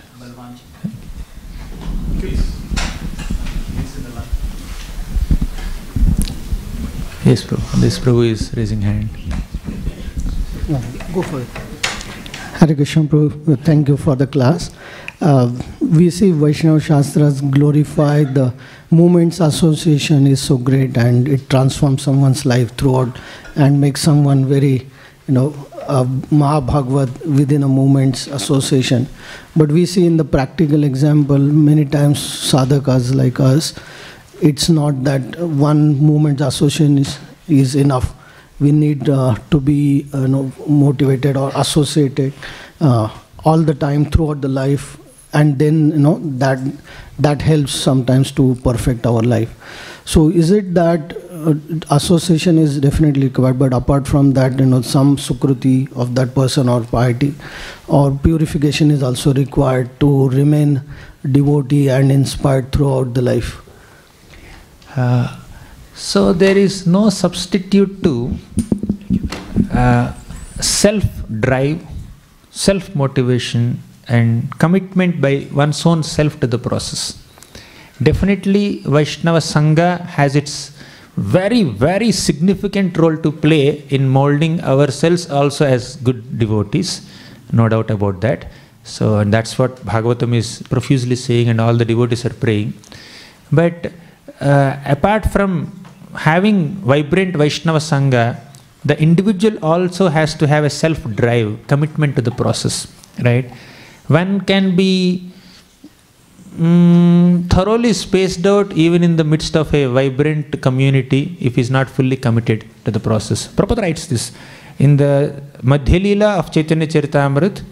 Yes, Prabhu. This Prabhu is raising hand. Go for it. Hare Krishna Prabhu, thank you for the class. Uh, we see Vaishnava Shastras glorify the movements association is so great and it transforms someone's life throughout and makes someone very, you know, uh, Mahabhagavad within a movement's association. But we see in the practical example, many times sadhakas like us, it's not that one movement association is, is enough. We need uh, to be uh, you know, motivated or associated uh, all the time throughout the life, and then you know that that helps sometimes to perfect our life. So is it that uh, association is definitely required, but apart from that, you know, some sukruti of that person or piety or purification is also required to remain devotee and inspired throughout the life. Uh, so there is no substitute to uh, self drive, self motivation, and commitment by one's own self to the process. Definitely, Vaishnava Sangha has its very, very significant role to play in molding ourselves also as good devotees, no doubt about that. So, and that's what Bhagavatam is profusely saying, and all the devotees are praying. But uh, apart from having vibrant Vaishnava Sangha, the individual also has to have a self drive, commitment to the process, right? One can be mm, thoroughly spaced out even in the midst of a vibrant community if he's not fully committed to the process. Prabhupada writes this in the Madhya Leela of Chaitanya Charitamrita.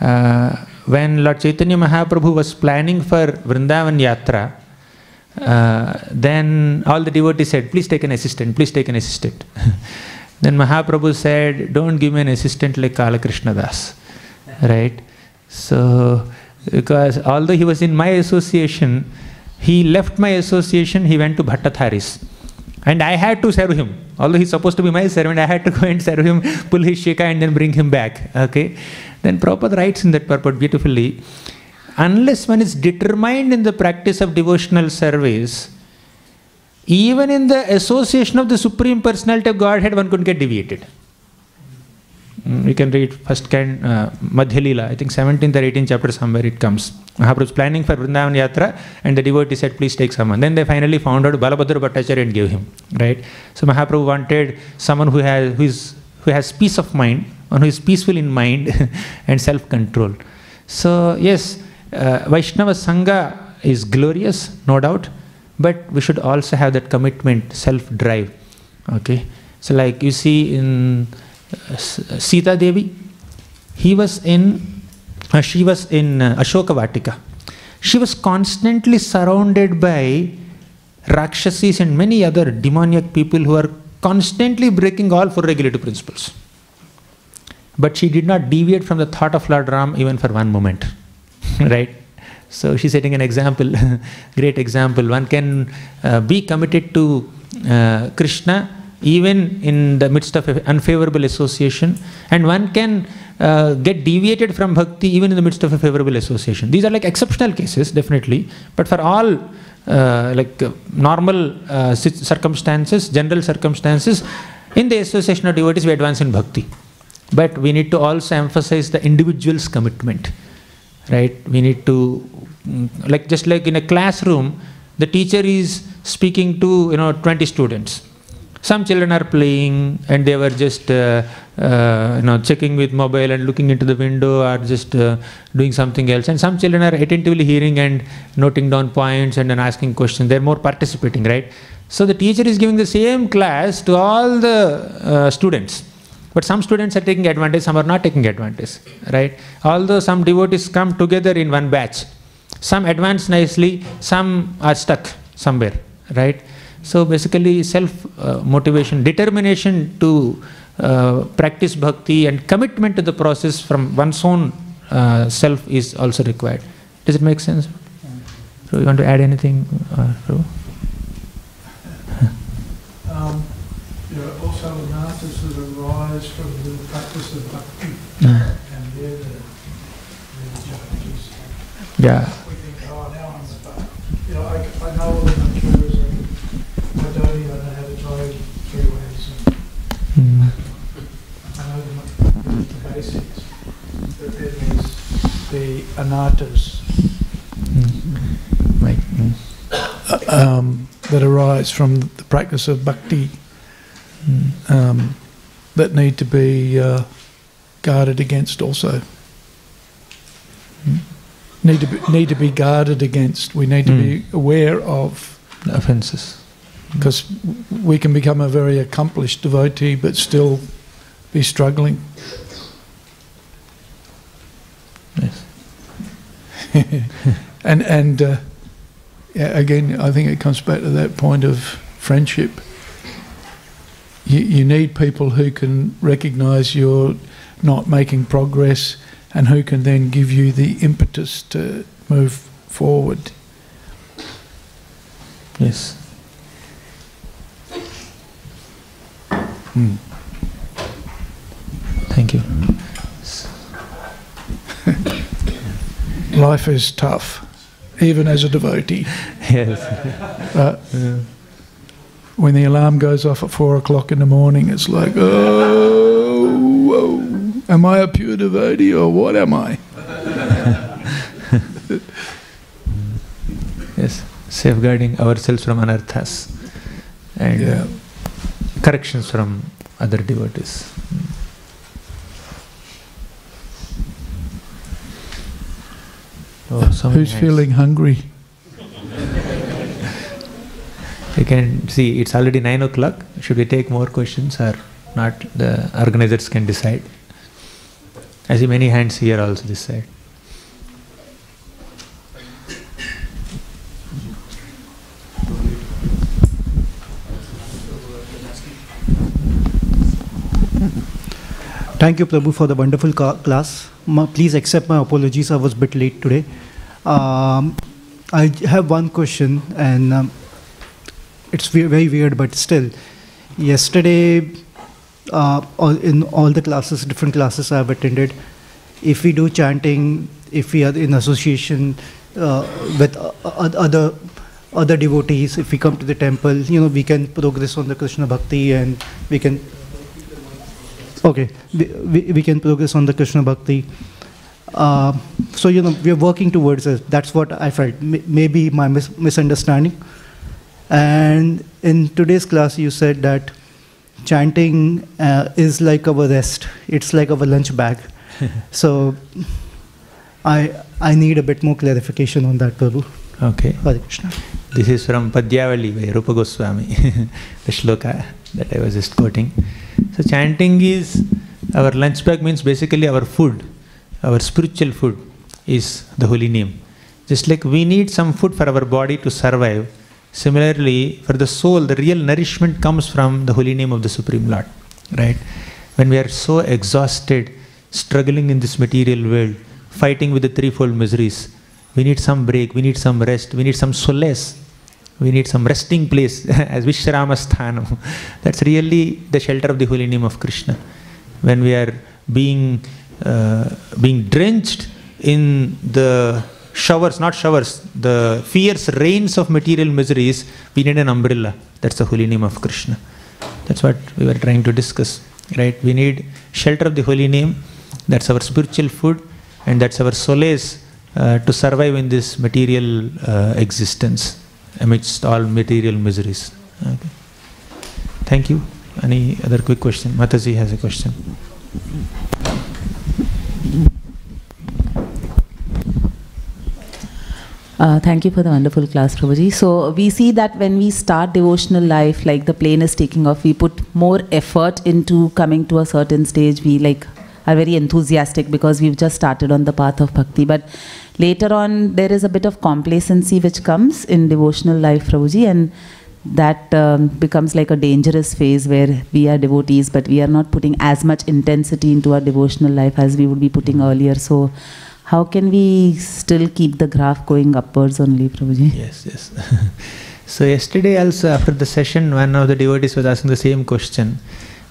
Uh, when Lord Chaitanya Mahaprabhu was planning for Vrindavan Yatra, uh, then all the devotees said, Please take an assistant, please take an assistant. *laughs* then Mahaprabhu said, Don't give me an assistant like Kalakrishna Das. Right? So, because although he was in my association, he left my association, he went to Bhattatharis. And I had to serve him. Although he's supposed to be my servant, I had to go and serve him, pull his shikha, and then bring him back. Okay? Then Prabhupada writes in that purport beautifully unless one is determined in the practice of devotional service, even in the association of the Supreme Personality of Godhead, one could get deviated. Mm, You can read first can uh, Madhya Leela, I think 17th or 18th chapter somewhere it comes. Mahaprabhu was planning for Vrindavan Yatra and the devotee said, please take someone. Then they finally found out Balabhadra Bhattacharya and gave him. Right? So Mahaprabhu wanted someone who has, who is, who has peace of mind, one who is peaceful in mind *laughs* and self-control. So yes, uh, Vaishnava Sangha is glorious, no doubt, but we should also have that commitment, self-drive. Okay? So like you see in uh, Sita Devi, he was in, uh, she was in uh, Ashoka Vatika. She was constantly surrounded by Rakshasis and many other demoniac people who are constantly breaking all four regulative principles. But she did not deviate from the thought of Lord Ram even for one moment. *laughs* right? So she's setting an example, *laughs* great example. One can uh, be committed to uh, Krishna even in the midst of unfavorable association, and one can uh, get deviated from bhakti even in the midst of a favorable association. These are like exceptional cases, definitely, but for all uh, like normal uh, circumstances, general circumstances, in the association of devotees, we advance in bhakti. But we need to also emphasize the individual's commitment right we need to mm, like just like in a classroom the teacher is speaking to you know 20 students Some children are playing and they were just uh, uh, you know checking with mobile and looking into the window or just uh, doing something else. And some children are attentively hearing and noting down points and then asking questions. They're more participating, right? So the teacher is giving the same class to all the uh, students. But some students are taking advantage, some are not taking advantage, right? Although some devotees come together in one batch, some advance nicely, some are stuck somewhere, right? So basically, self uh, motivation, determination to uh, practice bhakti, and commitment to the process from one's own uh, self is also required. Does it make sense? So, you want to add anything, uh, Um, there are also anarthas that arise from the practice of bhakti, Uh, and they're the, they're the challenges. yeah. We think, oh, now I'm the You know, I, I know all the mantras and I don't even know how to play three ways. And Mm. I know the, the basics. But then there's the anarthas Right. Mm. um, that arise from the practice of bhakti Mm. um, that need to be uh, guarded against also. Need to be, need to be guarded against. We need to be aware of The offenses. because we can become a very accomplished devotee but still be struggling. Yes. *laughs* and and uh, again, I think it comes back to that point of friendship. You, you need people who can recognise you're not making progress and who can then give you the impetus to move forward. Yes. Hmm. Thank you. Life is tough, even as a devotee. *laughs* Yes. But when the alarm goes off at four o'clock in the morning, it's like, oh, whoa, am I a pure devotee or what am I? *laughs* Yes. Safeguarding ourselves from anarthas and Yeah. corrections from other devotees. Hmm. Oh, so Who's feeling hungry? You can see it's already nine o'clock. Should we take more questions or not? The organizers can decide. I see many hands here also this side. Thank you, Prabhu, for the wonderful class. Ma- please accept my apologies. I was a bit late today. Um, I have one question, and um, it's ve- very weird, but still. Yesterday, uh, all, in all the classes, different classes I have attended, if we do chanting, if we are in association uh, with other other devotees, if we come to the temple, you know, we can progress on the Krishna bhakti, and we can Okay, we, we, we can progress on the Krishna Bhakti. Uh, so, you know, we are working towards it. That's what I felt. M- maybe my mis- misunderstanding. And in today's class, you said that chanting uh, is like our rest, it's like our lunch bag. *laughs* so, I, I need a bit more clarification on that, Prabhu. Okay. Hare Krishna. This is from Padyavali by Rupa Goswami, *laughs* the shloka that I was just quoting. So chanting is our lunch bag means basically our food, our spiritual food is the holy name. Just like we need some food for our body to survive, similarly for the soul, the real nourishment comes from the holy name of the Supreme Lord. Right? When we are so exhausted, struggling in this material world, fighting with the threefold miseries, we need some break, we need some rest, we need some solace, we need some resting place *laughs* as Vishramasthana. That's really the shelter of the holy name of Krishna. When we are being, uh, being drenched in the showers, not showers, the fierce rains of material miseries, we need an umbrella. That's the holy name of Krishna. That's what we were trying to discuss, right? We need shelter of the holy name. That's our spiritual food, and that's our solace uh, to survive in this material uh, existence amidst all material miseries. Okay. thank you. Any other quick question? Mataji has a question. Uh, thank you for the wonderful class, Prabhuji. So we see that when we start devotional life, like the plane is taking off, we put more effort into coming to a certain stage. We like are very enthusiastic because we've just started on the path of bhakti. But later on, there is a bit of complacency which comes in devotional life, Prabhuji, and that um, becomes like a dangerous phase where we are devotees, but we are not putting as much intensity into our devotional life as we would be putting earlier. So, how can we still keep the graph going upwards only, Prabhuji? Yes, yes. *laughs* so yesterday also after the session, one of the devotees was asking the same question.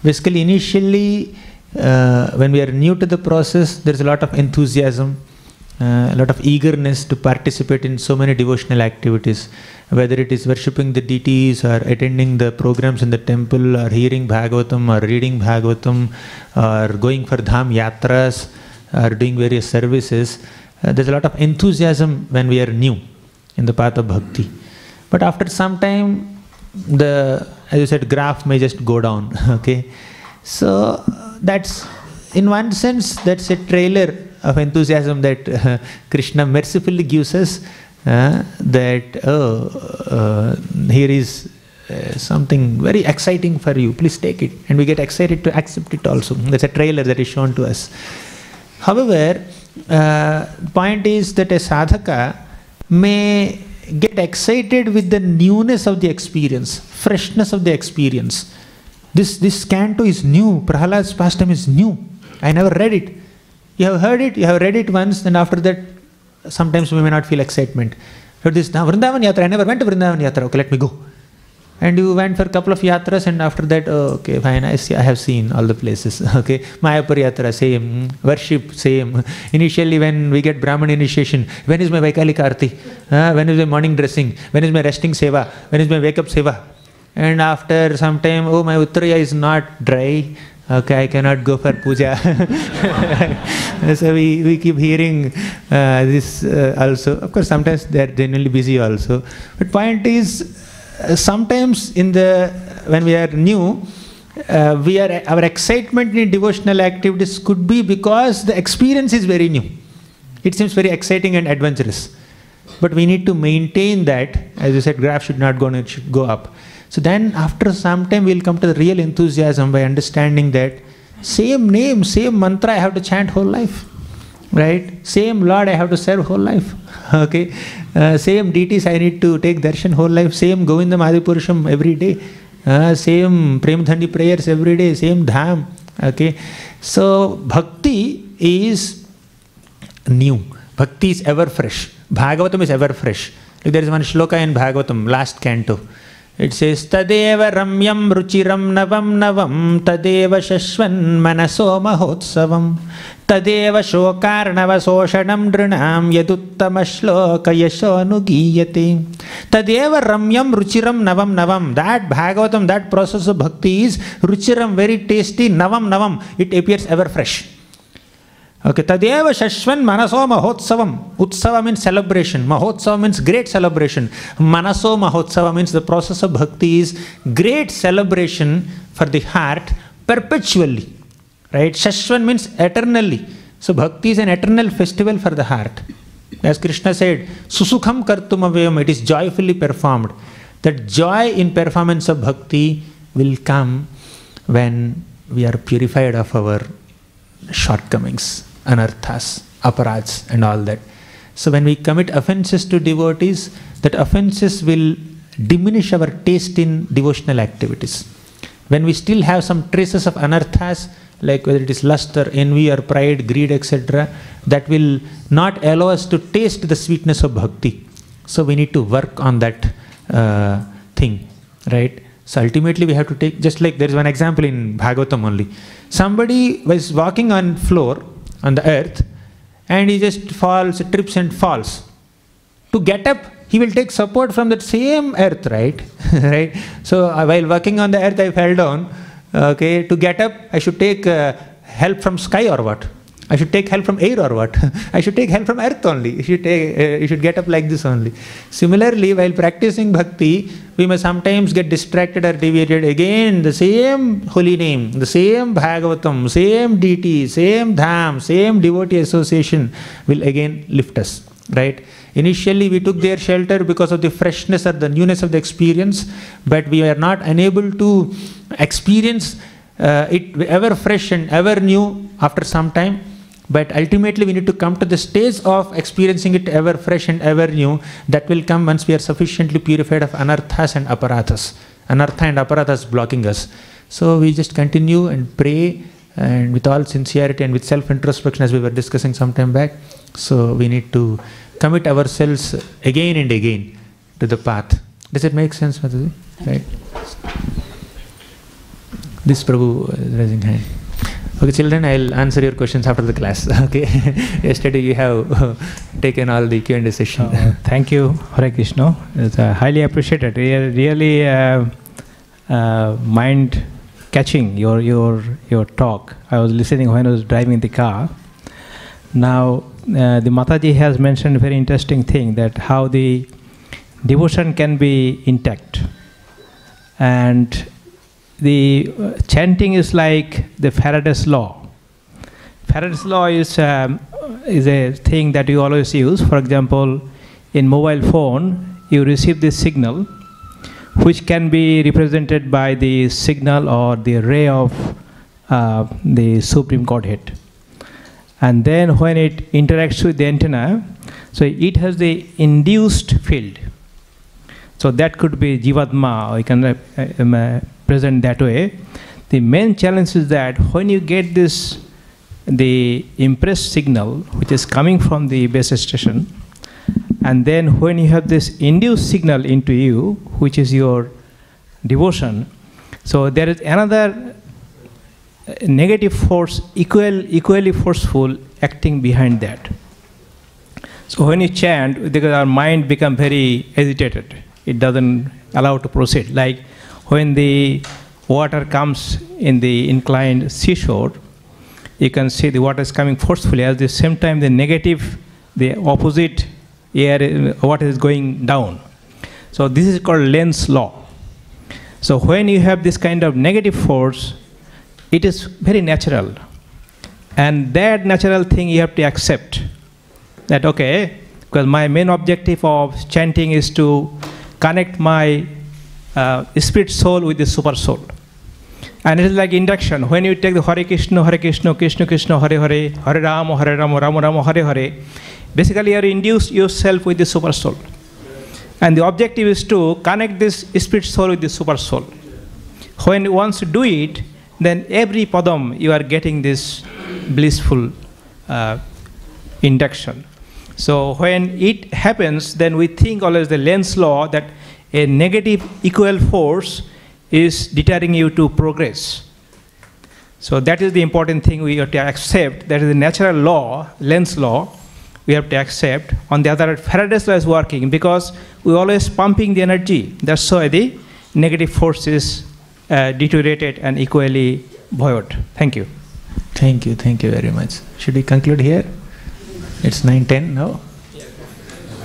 Basically, initially, uh, when we are new to the process, there is a lot of enthusiasm, uh, a lot of eagerness to participate in so many devotional activities, whether it is worshipping the deities or attending the programs in the temple or hearing Bhagavatam or reading Bhagavatam or going for Dham Yatras or doing various services. Uh, there's a lot of enthusiasm when we are new in the path of bhakti. But after some time, the as you said, graph may just go down. *laughs* Okay, so that's in one sense that's a trailer of enthusiasm that uh, *laughs* Krishna mercifully gives us. Uh, that oh, uh, here is uh, something very exciting for you. Please take it, and we get excited to accept it also. That's a trailer that is shown to us. However, uh, point is that a sadhaka may get excited with the newness of the experience, freshness of the experience. This this canto is new. Prahlad's pastime is new. I never read it. You have heard it, you have read it once, and after that, sometimes we may not feel excitement. But this now Vrindavan Yatra, I never went to Vrindavan Yatra. Okay, let me go. And you went for a couple of yatras, and after that, oh, okay, fine, I see, I have seen all the places. *laughs* Okay, Mayapur Yatra, same. Worship, same. *laughs* Initially, when we get Brahman initiation, when is my Vaikali Karti? Uh, when is my morning dressing? When is my resting seva? When is my wake up seva? And after some time, oh, my Uttariya is not dry. Okay, I cannot go for puja. *laughs* so we, we keep hearing uh, this uh, also. Of course, sometimes they are genuinely busy also. But point is, sometimes in the when we are new, uh, we are our excitement in devotional activities could be because the experience is very new. It seems very exciting and adventurous. But we need to maintain that. As you said, graph should not go, it should go up. So then after some time we'll come to the real enthusiasm by understanding that same name, same mantra I have to chant whole life. Right? Same Lord I have to serve whole life. Okay? Uh, same deities I need to take darshan whole life. Same Govindam Adipurusham every day. Uh, same Premdhandi prayers every day. Same Dham. Okay? So bhakti is new. Bhakti is ever fresh. Bhagavatam is ever fresh. Like there is one shloka in Bhagavatam, last canto. It says, Tadeva ramyam ruchiram navam navam Tadeva shashvan manaso mahotsavam Tadeva shokarnava soshanam drinam Yaduttama shloka yasho anugiyate. Tadeva ramyam ruchiram navam navam. That Bhagavatam, that process of bhakti is ruchiram, very tasty, navam navam. It appears ever fresh. Okay तदेव शश्वन मनसो महोत्सव utsava mean celebration mahotsava mean great celebration मनसो महोत्सव means the process of bhakti is great celebration for the heart perpetually right शश्वन means eternally so bhakti is an eternal festival for the heart as Krishna said सुसुखम कर्तुम अवयम it is joyfully performed that joy in performance of bhakti will come when we are purified of our shortcomings. Anarthas, aparads, and all that. So, when we commit offenses to devotees, that offenses will diminish our taste in devotional activities. When we still have some traces of anarthas, like whether it is lust or envy or pride, greed, etc., that will not allow us to taste the sweetness of bhakti. So, we need to work on that uh, thing, right? So ultimately we have to take, just like there is one example in Bhagavatam only. Somebody was walking on floor, on the earth, and he just falls, trips and falls. To get up, he will take support from that same earth, right? *laughs* right? So uh, while working on the earth, I fell down. Okay, to get up, I should take uh, help from sky or what? I should take help from air or what? *laughs* I should take help from earth only. You should, take, uh, you should get up like this only. Similarly, while practicing bhakti, we may sometimes get distracted or deviated. Again, the same holy name, the same Bhagavatam, same deity, same dham, same devotee association will again lift us. Right? Initially, we took their shelter because of the freshness or the newness of the experience, but we are not unable to experience uh, it ever fresh and ever new after some time. But ultimately, we need to come to the stage of experiencing it ever fresh and ever new. That will come once we are sufficiently purified of anarthas and aparadhas. Anartha and aparadhas blocking us. So we just continue and pray and with all sincerity and with self introspection, as we were discussing some time back. So we need to commit ourselves again and again to the path. Does it make sense, Mataji? Right? This Prabhu is raising hand. Okay, children, I'll answer your questions after the class. *laughs* Okay. *laughs* Yesterday you have *laughs* taken all the Q&A session. Uh, thank you, Hare Krishna. It's uh, highly appreciated. Really, really uh, uh, mind catching your your your talk. I was listening when I was driving the car. Now, uh, the Mataji has mentioned a very interesting thing that how the devotion can be intact, and the uh, chanting is like the Faraday's law. Faraday's law is um, is a thing that you always use. For example, in mobile phone, you receive this signal, which can be represented by the signal or the ray of uh, the Supreme Godhead. And then when it interacts with the antenna, so it has the induced field. So that could be Jivatma, or you can uh, um, uh, present that way. The main challenge is that when you get this, the impressed signal, which is coming from the base station, and then when you have this induced signal into you, which is your devotion, so there is another uh, negative force, equal, equally forceful, acting behind that. So when you chant, because our mind become very agitated, it doesn't allow to proceed. Like when the water comes in the inclined seashore, you can see the water is coming forcefully. At the same time, the negative, the opposite air, water is going down. So this is called Lenz's law. So when you have this kind of negative force, it is very natural. And that natural thing you have to accept. That okay, because my main objective of chanting is to connect my uh, spirit soul with the super soul. And it is like induction. When you take the Hare Krishna, Hare Krishna, Krishna Krishna, Hare Hare, Hare Rama, Hare Rama, Rama Rama, Hare Hare, basically you are induced yourself with the super soul. And the objective is to connect this spirit soul with the super soul. When once you do it, then every padam you are getting this blissful uh, induction. So when it happens, then we think always the Lenz's law that a negative equal force is deterring you to progress. So that is the important thing we have to accept. That is the natural law, Lenz's law, we have to accept. On the other hand, Faraday's law is working because we are always pumping the energy. That's why the negative force is uh, deteriorated and equally buoyant. Thank you. Thank you, thank you very much. Should we conclude here? It's 9.10 now?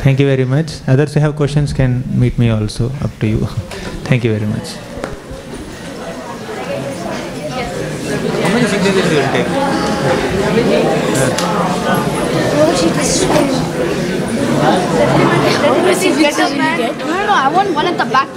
Thank you very much. Others who have questions can meet me also, up to you. *laughs* Thank you very much. How many signatures you will take? No, no, I want one at the back.